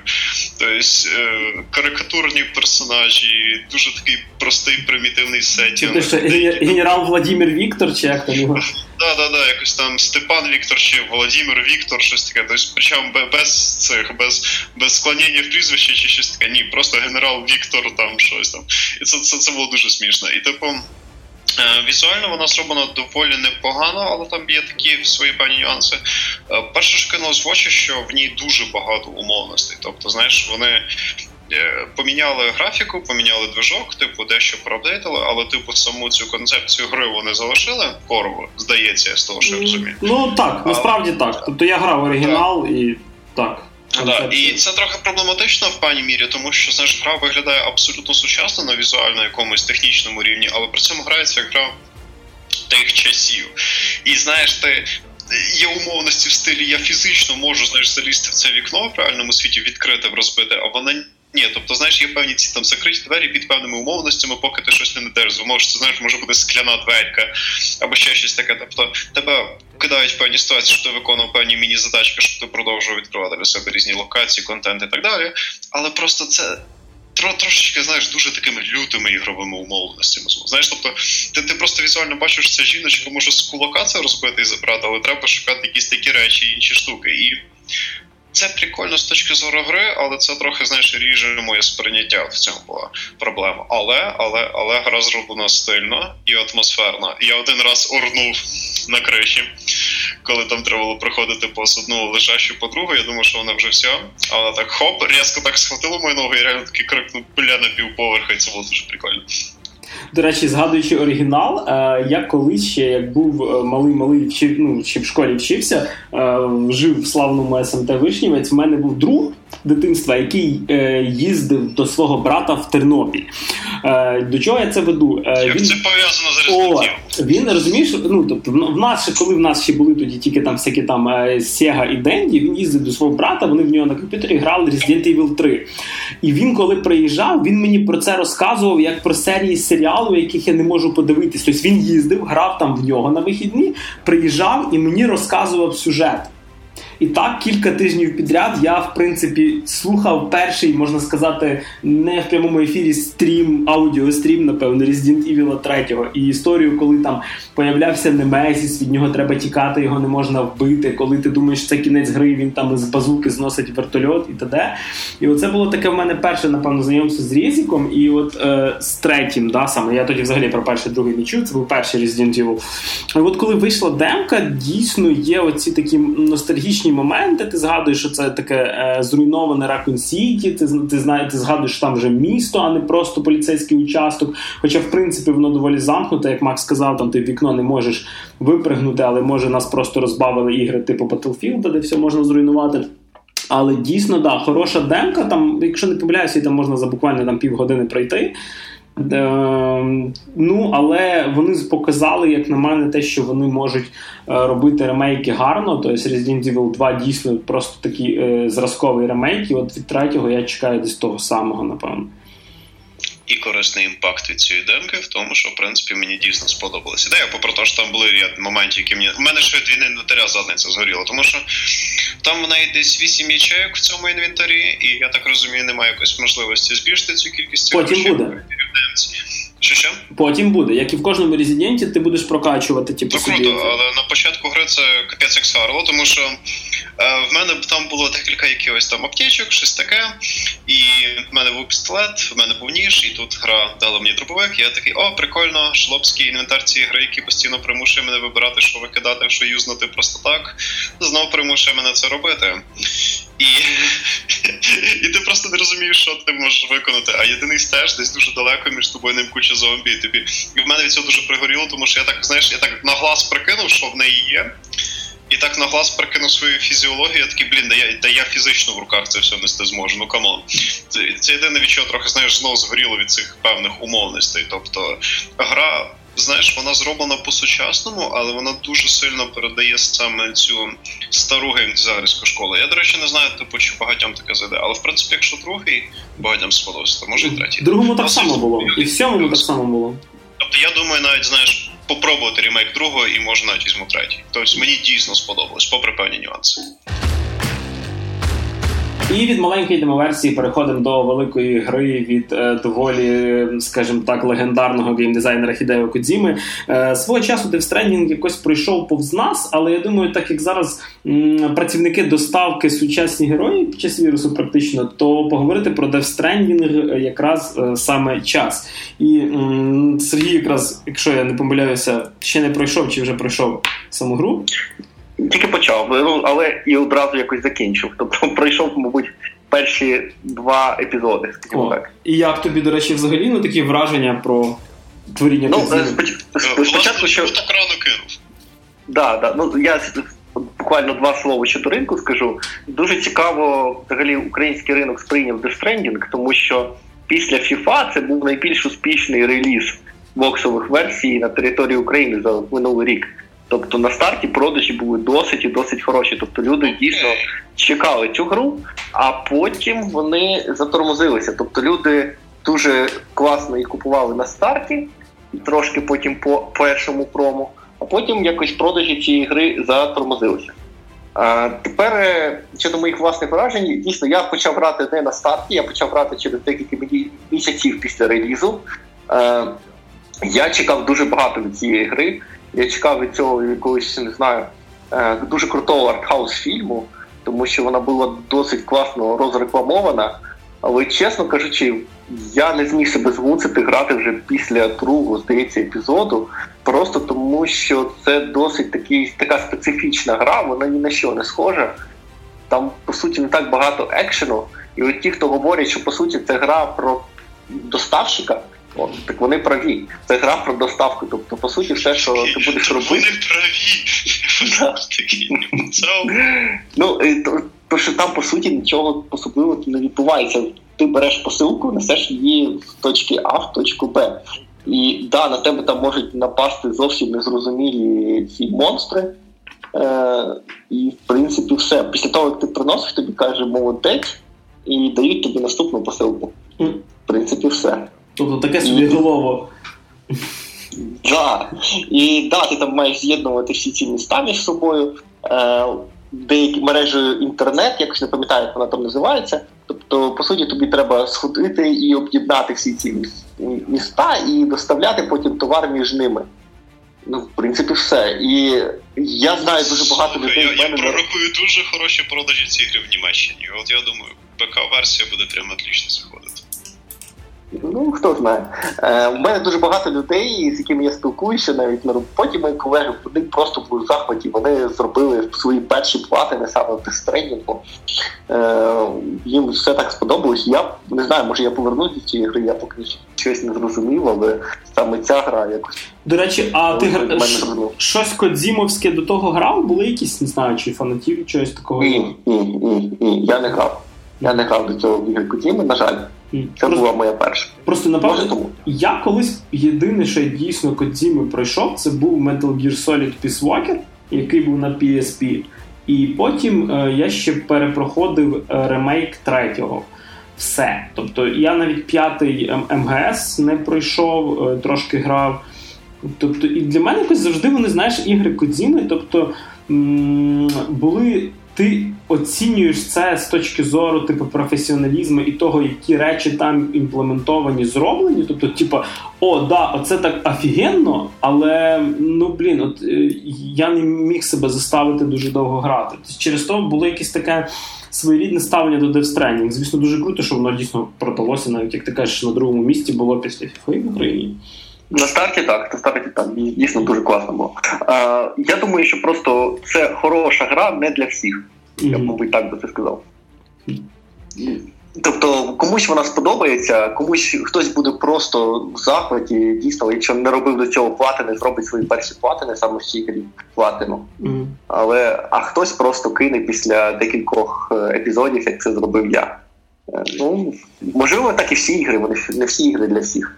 Тобто е, карикатурні персонажі, дуже такий простий примітивний сетінг. Ти що, генерал Владимир Віктор, чи як там його? Да, да, да, якось там Степан Віктор чи Володимир Віктор, щось таке. Тобто, причому без цих, без без склонення в прізвище чи щось таке. Ні, просто генерал Віктор там щось там. І це це, це було дуже смішно. І типу. Е, візуально вона зроблена доволі непогано, але там є такі свої певні нюанси. Е, перше ж кинулось в очі, що в ній дуже багато умовностей. Тобто, знаєш, вони е, поміняли графіку, поміняли движок, типу, дещо проапдейтили, але типу саму цю концепцію гри вони залишили корову, здається, з того, що я розумію. Ну так, насправді так. Тобто я грав оригінал так. і так. Да, і це трохи проблематично в певній мірі, тому що знаєш, гра виглядає абсолютно сучасно на візуально якомусь технічному рівні, але при цьому грається як гра тих часів. І знаєш, ти. Є умовності в стилі, я фізично можу знаєш, залізти в це вікно в реальному світі, відкрити, розбити, а вона ні, тобто, знаєш, є певні ці там закриті двері під певними умовностями, поки ти щось не надеш. Зумов, що це знаєш, може бути скляна дверка або ще щось таке. Тобто тебе кидають певні ситуації, що ти виконував певні міні-задачки, щоб ти продовжував відкривати для себе різні локації, контент і так далі. Але просто це трошечки, знаєш, дуже такими лютими ігровими умовленостями. Знаєш, тобто ти ти просто візуально бачиш, що ця жіночка може з кулака це розбити і забрати, але треба шукати якісь такі речі, інші штуки. І це прикольно з точки зору гри, але це трохи знаєш, ріже моє сприйняття в цьому була проблема. Але але, але гра зроблена стильно і атмосферно. Я один раз орнув на криші, коли там треба було проходити по одну лежащу подругу. Я думав, що вона вже все. А вона так хоп, різко так схватила мою ногу і реально такий крикнув бля на півповерха, і це було дуже прикольно. До речі, згадуючи оригінал, е, я колись ще як був е, малий малий вчив, ну, ще в школі вчився, е, жив в славному СМТ Вишнівець. У мене був друг дитинства, який їздив до свого брата в Тернопіль. До чого я це веду? Як він... це пов'язано з результатом? Він розумієш, ну тобто в нас коли в нас ще були тоді тільки там всякі там Sega і Денді, він їздив до свого брата, вони в нього на комп'ютері грали Resident Evil 3. І він, коли приїжджав, він мені про це розказував як про серії серіалу, яких я не можу подивитись. Тобто він їздив, грав там в нього на вихідні, приїжджав і мені розказував сюжет. І так кілька тижнів підряд я, в принципі, слухав перший, можна сказати, не в прямому ефірі стрім, аудіострім, напевно, Resident Evil 3. І історію, коли там появлявся Немезіс, від нього треба тікати, його не можна вбити. Коли ти думаєш, це кінець гри, він там з базуки зносить вертольот і т.д. І оце було таке в мене перше, напевно, знайомство з Різіком. І от е, з третім, да, саме я тоді взагалі про перший другий не чув, це був перший Resident Evil. І от коли вийшла демка, дійсно є оці такі ностальгічні класичні моменти. Ти згадуєш, що це таке е, зруйноване Ракун Сіті. Ти ти, знаєш, ти згадуєш, що там вже місто, а не просто поліцейський участок. Хоча, в принципі, воно доволі замкнуте, як Макс сказав, там ти вікно не можеш випригнути, але може нас просто розбавили ігри типу Battlefield, де все можна зруйнувати. Але дійсно, да, хороша демка. Там, якщо не помиляюся, там можна за буквально там півгодини пройти. Ем, ну, але вони показали, як на мене, те, що вони можуть е, робити ремейки гарно. Тобто Resident Evil 2 дійсно просто такий е, зразковий ремейк. І от від третього я чекаю десь того самого, напевно і корисний імпакт від цієї демки в тому, що в принципі мені дійсно сподобалося. Ідея, попри те, що там були ряд моментів, які мені. У мене ще від війни інвентаря задниця згоріла, тому що там в неї десь 8 ячеїк в цьому інвентарі, і я так розумію, немає якоїсь можливості збільшити цю кількість Потім буде. Що що? Потім буде. Як і в кожному резиденті, ти будеш прокачувати ті типу, Ну круто, але на початку гри це капець як схарло, тому що е, в мене там було декілька якихось там аптечок, щось таке. І в мене був пістолет, в мене був ніж, і тут гра дала мені дробовик. І я такий, о, прикольно, шлопський інвентар цієї гри, який постійно примушує мене вибирати, що викидати, що юзнути просто так. Знов примушує мене це робити. І і ти просто не розумієш, що ти можеш виконати. А єдиний стеш десь дуже далеко між тобою ним куча зомбі. І тобі. І в мене від цього дуже пригоріло, тому що я так, знаєш, я так на глаз прикинув, що в неї є. І так на глаз прикинув свою фізіологію, я такий, блін, да я да я фізично в руках це все нести зможу. Ну come on. Це, це єдине від чого трохи знаєш, знову згоріло від цих певних умовностей. Тобто гра знаєш, вона зроблена по-сучасному, але вона дуже сильно передає саме цю стару геймдизайнерську школу. Я, до речі, не знаю, типу, чи багатьом таке зайде, але в принципі, якщо другий багатьом сподобався, то може і третій. Другому так само було. І в сьомому так само було. Тобто я думаю, навіть знаєш, попробувати ремейк другого і може навіть візьму третій. Тобто мені дійсно сподобалось, попри певні нюанси. І від маленької демоверсії переходимо до великої гри від е, доволі, скажімо так, легендарного геймдизайнера Хідео Кодзіми. Е, свого часу Death Stranding якось пройшов повз нас, але я думаю, так як зараз м, працівники доставки сучасні герої під час вірусу, практично, то поговорити про Death Stranding якраз е, саме час. І м, Сергій, якраз, якщо я не помиляюся, ще не пройшов чи вже пройшов саму гру. Тільки почав, ну але і одразу якось закінчив. Тобто пройшов, мабуть, перші два епізоди, скажімо О, так. І як тобі, до речі, взагалі ну, такі враження про творіння Ну, споч... спочатку що... так рано кинув. Да, да. Ну, я буквально два слова щодо ринку скажу. Дуже цікаво, взагалі, український ринок сприйняв Death Stranding, тому що після FIFA це був найбільш успішний реліз боксових версій на території України за минулий рік. Тобто на старті продажі були досить і досить хороші. Тобто люди дійсно чекали цю гру, а потім вони затормозилися. Тобто люди дуже класно їх купували на старті, трошки потім по першому промо, а потім якось продажі цієї гри затормозилися. А, Тепер е, щодо моїх власних вражень, дійсно, я почав грати не на старті, я почав грати через декілька місяців після релізу. А, я чекав дуже багато від цієї гри. Я чекав від цього якогось, не знаю, е, дуже крутого артхаус фільму, тому що вона була досить класно розрекламована. Але, чесно кажучи, я не зміг себе змусити грати вже після другого, здається, епізоду, просто тому що це досить такий, така специфічна гра, вона ні на що не схожа. Там, по суті, не так багато екшену. І от ті, хто говорять, що по суті це гра про доставщика, От, так вони праві. Це гра про доставку. Тобто, по суті, все, що ти будеш робити. Вони праві. Ну, то, то, що там, по суті, нічого особливого не відбувається. Ти береш посилку, несеш її з точки А в точку Б. І да, на тебе там можуть напасти зовсім незрозумілі ці монстри. Е, І, в принципі, все. Після того, як ти приносиш, тобі каже молодець, і дають тобі наступну посилку. В принципі, все. Тобто таке собі голово. Так. І да, ти там маєш з'єднувати всі ці міста між собою. Е, Деякі мережі інтернет, якось не пам'ятаю, як вона там називається. Тобто, по суті, тобі треба сходити і об'єднати всі ці міста і доставляти потім товар між ними. Ну, в принципі, все. І я знаю дуже багато людей. Я, я пророкую дуже хороші продажі цієї гри в Німеччині. От я думаю, ПК-версія буде прямо отлично заходити. Ну, хто знає. Е, У мене дуже багато людей, з якими я спілкуюся, навіть на роботі мої колеги, вони просто були в захваті, вони зробили свої перші плати саме в тестренінгу. Е, Їм все так сподобалось. Я не знаю, може я повернусь до цієї гри, я поки щось не зрозумів, але саме ця гра якось. До речі, а ти гра... щось кодзімовське до того грав? Були якісь, не знаю, чи фанатів чогось такого? Ні, ні, ні, ні, я не грав. Я не грав до цього в Кодзіми, на жаль. Це просто, була моя перша. Просто напевно, я колись єдине, що я дійсно Кодзіми пройшов, це був Metal Gear Solid Peace Walker, який був на PSP. І потім е, я ще перепроходив е, ремейк третього. Все. Тобто я навіть п'ятий МГС не пройшов, е, трошки грав. Тобто, і для мене якось завжди вони знаєш ігри Кодзіми. Тобто м- були ти оцінюєш це з точки зору типу професіоналізму і того, які речі там імплементовані, зроблені. Тобто, типу, о, да, оце так офігенно, але ну блін, от е, я не міг себе заставити дуже довго грати. Через то було якесь таке. Своєрідне ставлення до Stranding. Звісно, дуже круто, що воно дійсно продалося, навіть як ти кажеш, на другому місці було після FIFA в Україні. На старті так, на старті так, дійсно дуже класно було. А, Я думаю, що просто це хороша гра не для всіх. Я мабуть, так би це сказав. Тобто комусь вона сподобається, комусь хтось буде просто в захваті, дійсно, якщо не робив до цього платини, зробить свої перші платини саме в цій грі платину. Mm. Але а хтось просто кине після декількох е, епізодів, як це зробив я. Е, ну, Можливо, так і всі ігри, вони не всі ігри для всіх.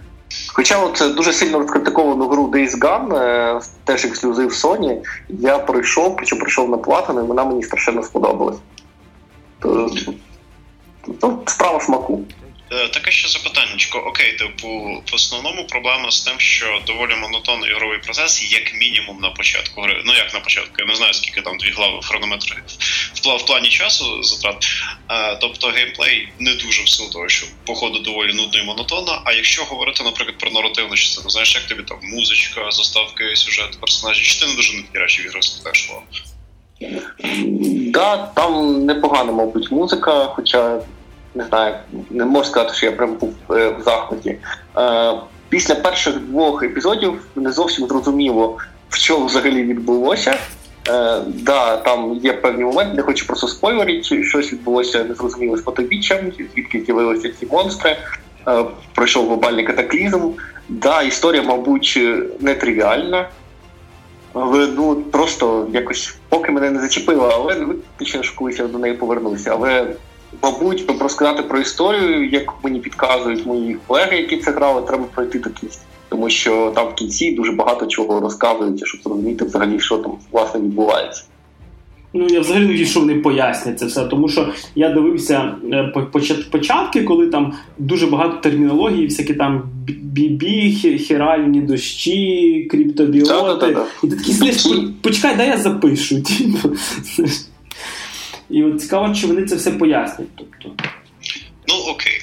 Хоча от дуже сильно розкритиковану гру Days Gone, е, теж ексклюзив Sony, я пройшов, причому пройшов на платину, і вона мені страшенно сподобалась. То, то справа смаку. Е, таке ще запитання. Окей, типу, в основному проблема з тим, що доволі монотонний ігровий процес, як мінімум на початку гри. Ну як на початку, я не знаю, скільки там дві глави хронометри в, плані часу затрат. А, тобто геймплей не дуже в силу того, що походу доволі нудно і монотонно. А якщо говорити, наприклад, про наративну частину, знаєш, як тобі там музичка, заставки, сюжет, персонажі, чи ти не дуже нудні речі в спитаєш? Да, там непогана, мабуть, музика, хоча не знаю, не можу сказати, що я прям був е, в захваті. Е, після перших двох епізодів не зовсім зрозуміло, що взагалі відбулося. Е, да, там є певні моменти, не хочу просто спойлерити, щось відбулося незрозуміло з потойбіччям, звідки з'явилися ці монстри. Е, пройшов глобальний катаклізм. Да, історія, мабуть, нетривіальна. Але ну просто якось поки мене не зачепило, але виключно, що колись я до неї повернуся. Але Мабуть, щоб розказати про історію, як мені підказують мої колеги, які це грали, треба пройти до кінця. Тому що там в кінці дуже багато чого розказується, щоб зрозуміти взагалі, що там власне відбувається. Ну, я взагалі не що вони пояснять це все, тому що я дивився е, початки, коли там дуже багато термінології, всякі там бібі, хіральні дощі, криптобіоти. І ти такий слиш, почекай, дай я запишу. Типу. І от цікаво, чи вони це все пояснять. Тобто. Ну окей,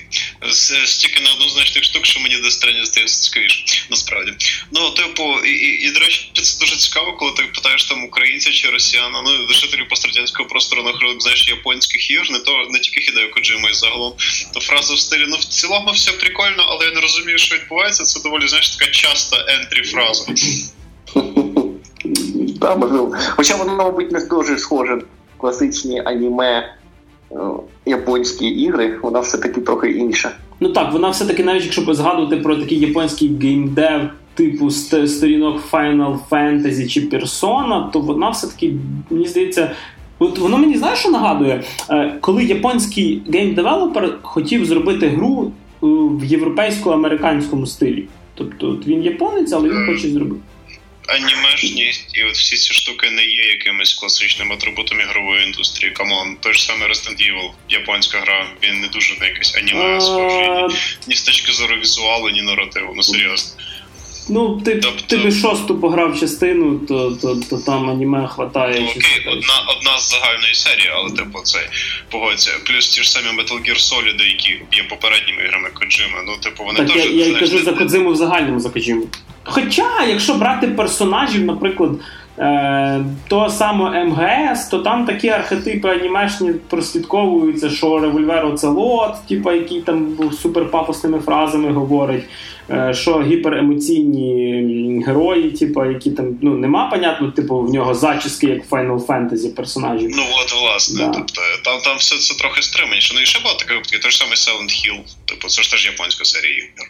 стільки неоднозначних штук, що мені десь трені здається цікавіше, насправді. Ну, типу, і, і, і до речі, це дуже цікаво, коли ти питаєш там українця чи росіяна, ну жителів пострадянського простору на рахунок, знаєш, японських ігор, не то не тільки Хідео Коджима і загалом, то фраза в стилі, ну в цілому все прикольно, але я не розумію, що відбувається. Це доволі знаєш така часта ентрі фраза. Можливо. Хоча воно, мабуть, не дуже схоже класичні аніме. Е, японські ігри, вона все-таки трохи інша. Ну так, вона все-таки, навіть якщо згадувати про такий японський геймдев, типу сторінок Final Fantasy чи Persona, то вона все-таки, мені здається, от воно мені знаєш, що нагадує, е, коли японський геймдевелопер хотів зробити гру е, в європейсько-американському стилі. Тобто от він японець, але він хоче зробити анімешність і от всі ці штуки не є якимось класичним атрибутом ігрової індустрії. Come on, той ж самий Resident Evil, японська гра, він не дуже на якесь аніме схожий ні, ні з точки зору візуалу, ні наративу. Ну серйозно. Ну, ти тобто... ти би шосту пограв частину, то то, то там аніме хватає. Ну, окей, одна одна з загальної серії, але типу цей погодься. Плюс ті ж самі Metal Gear Solid, які є попередніми іграми Коджими. Ну, типу, вони так, теж. Я, я кажу за Кодзиму в загальному за Коджиму. Хоча, якщо брати персонажів, наприклад, е, того самого МГС, то там такі архетипи анімешні прослідковуються, що револьвер оцелот, типу, який там суперпафосними фразами говорить, е, що гіперемоційні герої, типу, які там ну, нема, понятно, типу, в нього зачіски, як Final Fantasy персонажів. Ну, от, власне, да. тобто, там там все це трохи стриманіше. Ну і ще було таке випадки, той ж самий Silent Hill, типу, це ж теж японська серія ігор.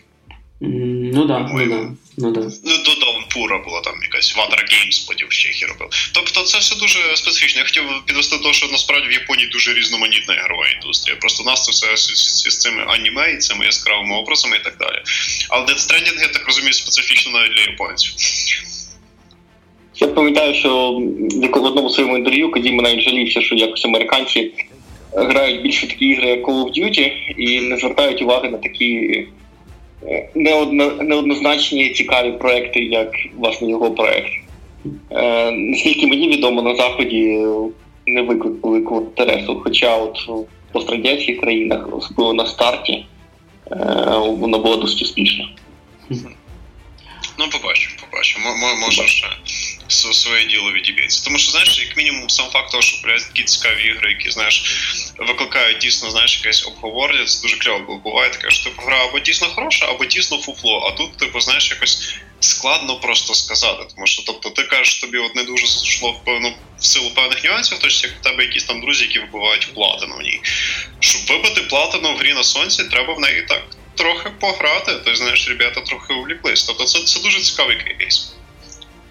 Ну да, ну да. Ну да. Ну, до Даунпура була там якась Water Games, потім в Чехії робив. Тобто це все дуже специфічно. Я хотів підвести до того, що насправді в Японії дуже різноманітна ігрова індустрія. Просто у нас це все з, з цими аніме і цими яскравими образами і так далі. Але Death Stranding, я так розумію, специфічно навіть для японців. Я пам'ятаю, що в одному своєму інтерв'ю Кадіма навіть жалівся, що якось американці грають більше такі ігри, як Call of Duty, і не звертають уваги на такі неоднозначні цікаві проекти, як власне його проект. Е, Наскільки мені відомо, на Заході не виклик великого інтересу. Хоча от в пострадянських країнах, особливо на старті, е, вона була досить успішна. Ну, побачимо, побачимо. Може ще своє діло відіб'ється. Тому що, знаєш, як мінімум, сам факт того, що появляються такі цікаві ігри, які знаєш, викликають дійсно знаєш, якесь обговорення, це дуже кльово, бо буває таке, що типу гра або дійсно хороша, або дійсно фуфло. А тут, типу, знаєш, якось складно просто сказати. Тому що тобто, ти кажеш, тобі от не дуже зайшло в певну в силу певних нюансів, точно як в тебе якісь там друзі, які вибивають платину в ній. Щоб вибити платину в грі на сонці, треба в неї так трохи пограти. Тобто, знаєш, ребята трохи увліклись. Тобто це, це дуже цікавий кейс.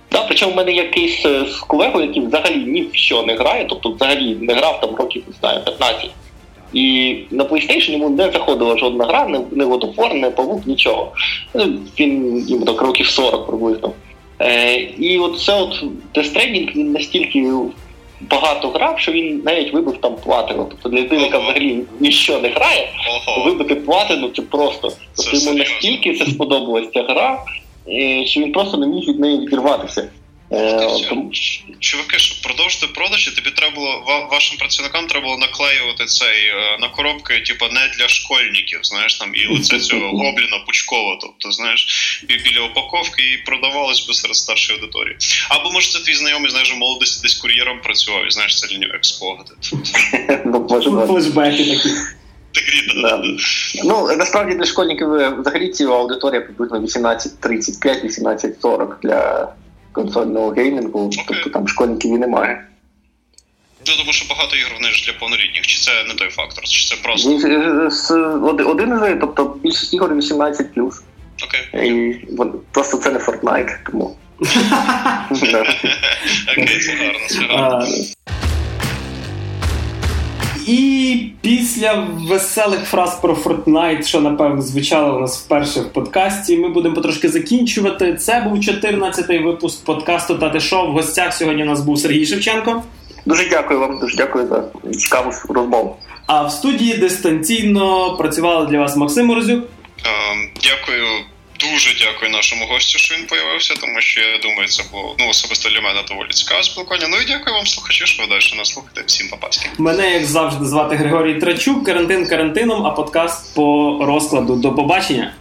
Так, причому в мене є кейс е, з колегою, який взагалі ні в що не грає, тобто взагалі не грав там років, не знаю, 15. І на PlayStation йому не заходила жодна гра, не, не War, не павук, нічого. Е, він йому так років 40 приблизно. Е, І от це от Death він настільки багато грав, що він навіть вибив там платину. Тобто для людини, яка взагалі ніщо не грає, вибити платину це просто. Тобто йому настільки це сподобалася ця гра, що він просто не міг від неї відірватися. Е, чуваки, щоб продовжити продажі, тобі треба було вашим працівникам треба було наклеювати цей е, на коробки, типу, не для школьників, знаєш, там і лице цього гобліна Пучкова, тобто, знаєш, біля упаковки і продавалось би серед старшої аудиторії. Або може це твій знайомий, знаєш, у молодості десь кур'єром працював і знаєш, це для нього експогади. Флешбеки такі. Да. Ну, насправді для школьників е, взагалі ціла аудиторія приблизно 18-35, 18-40 для консольного геймінгу, тобто там школьників і немає. Я думаю, що багато ігор вони ж для повнолітніх, чи це не той фактор, чи це просто. Один із, тобто більшість ігор 18 плюс. Окей. І просто це не Fortnite, тому. Окей, це гарно, це гарно. І після веселих фраз про Fortnite, що напевно звучало у нас вперше в подкасті, ми будемо потрошки закінчувати. Це був 14-й випуск подкасту Тати Шоу. В гостях сьогодні у нас був Сергій Шевченко. Дуже дякую вам, дуже дякую за цікаву розмову. А в студії дистанційно працювали для вас Максим Морозюк. Дякую Дуже дякую нашому гостю, що він появився, тому що я думаю, це було ну особисто для мене доволі цікаве спілкування. Ну і дякую вам, слухачі, що ви далі нас слухаєте. Всім папаськи. Мене, як завжди, звати Григорій Трачук. Карантин карантином, а подкаст по розкладу. До побачення.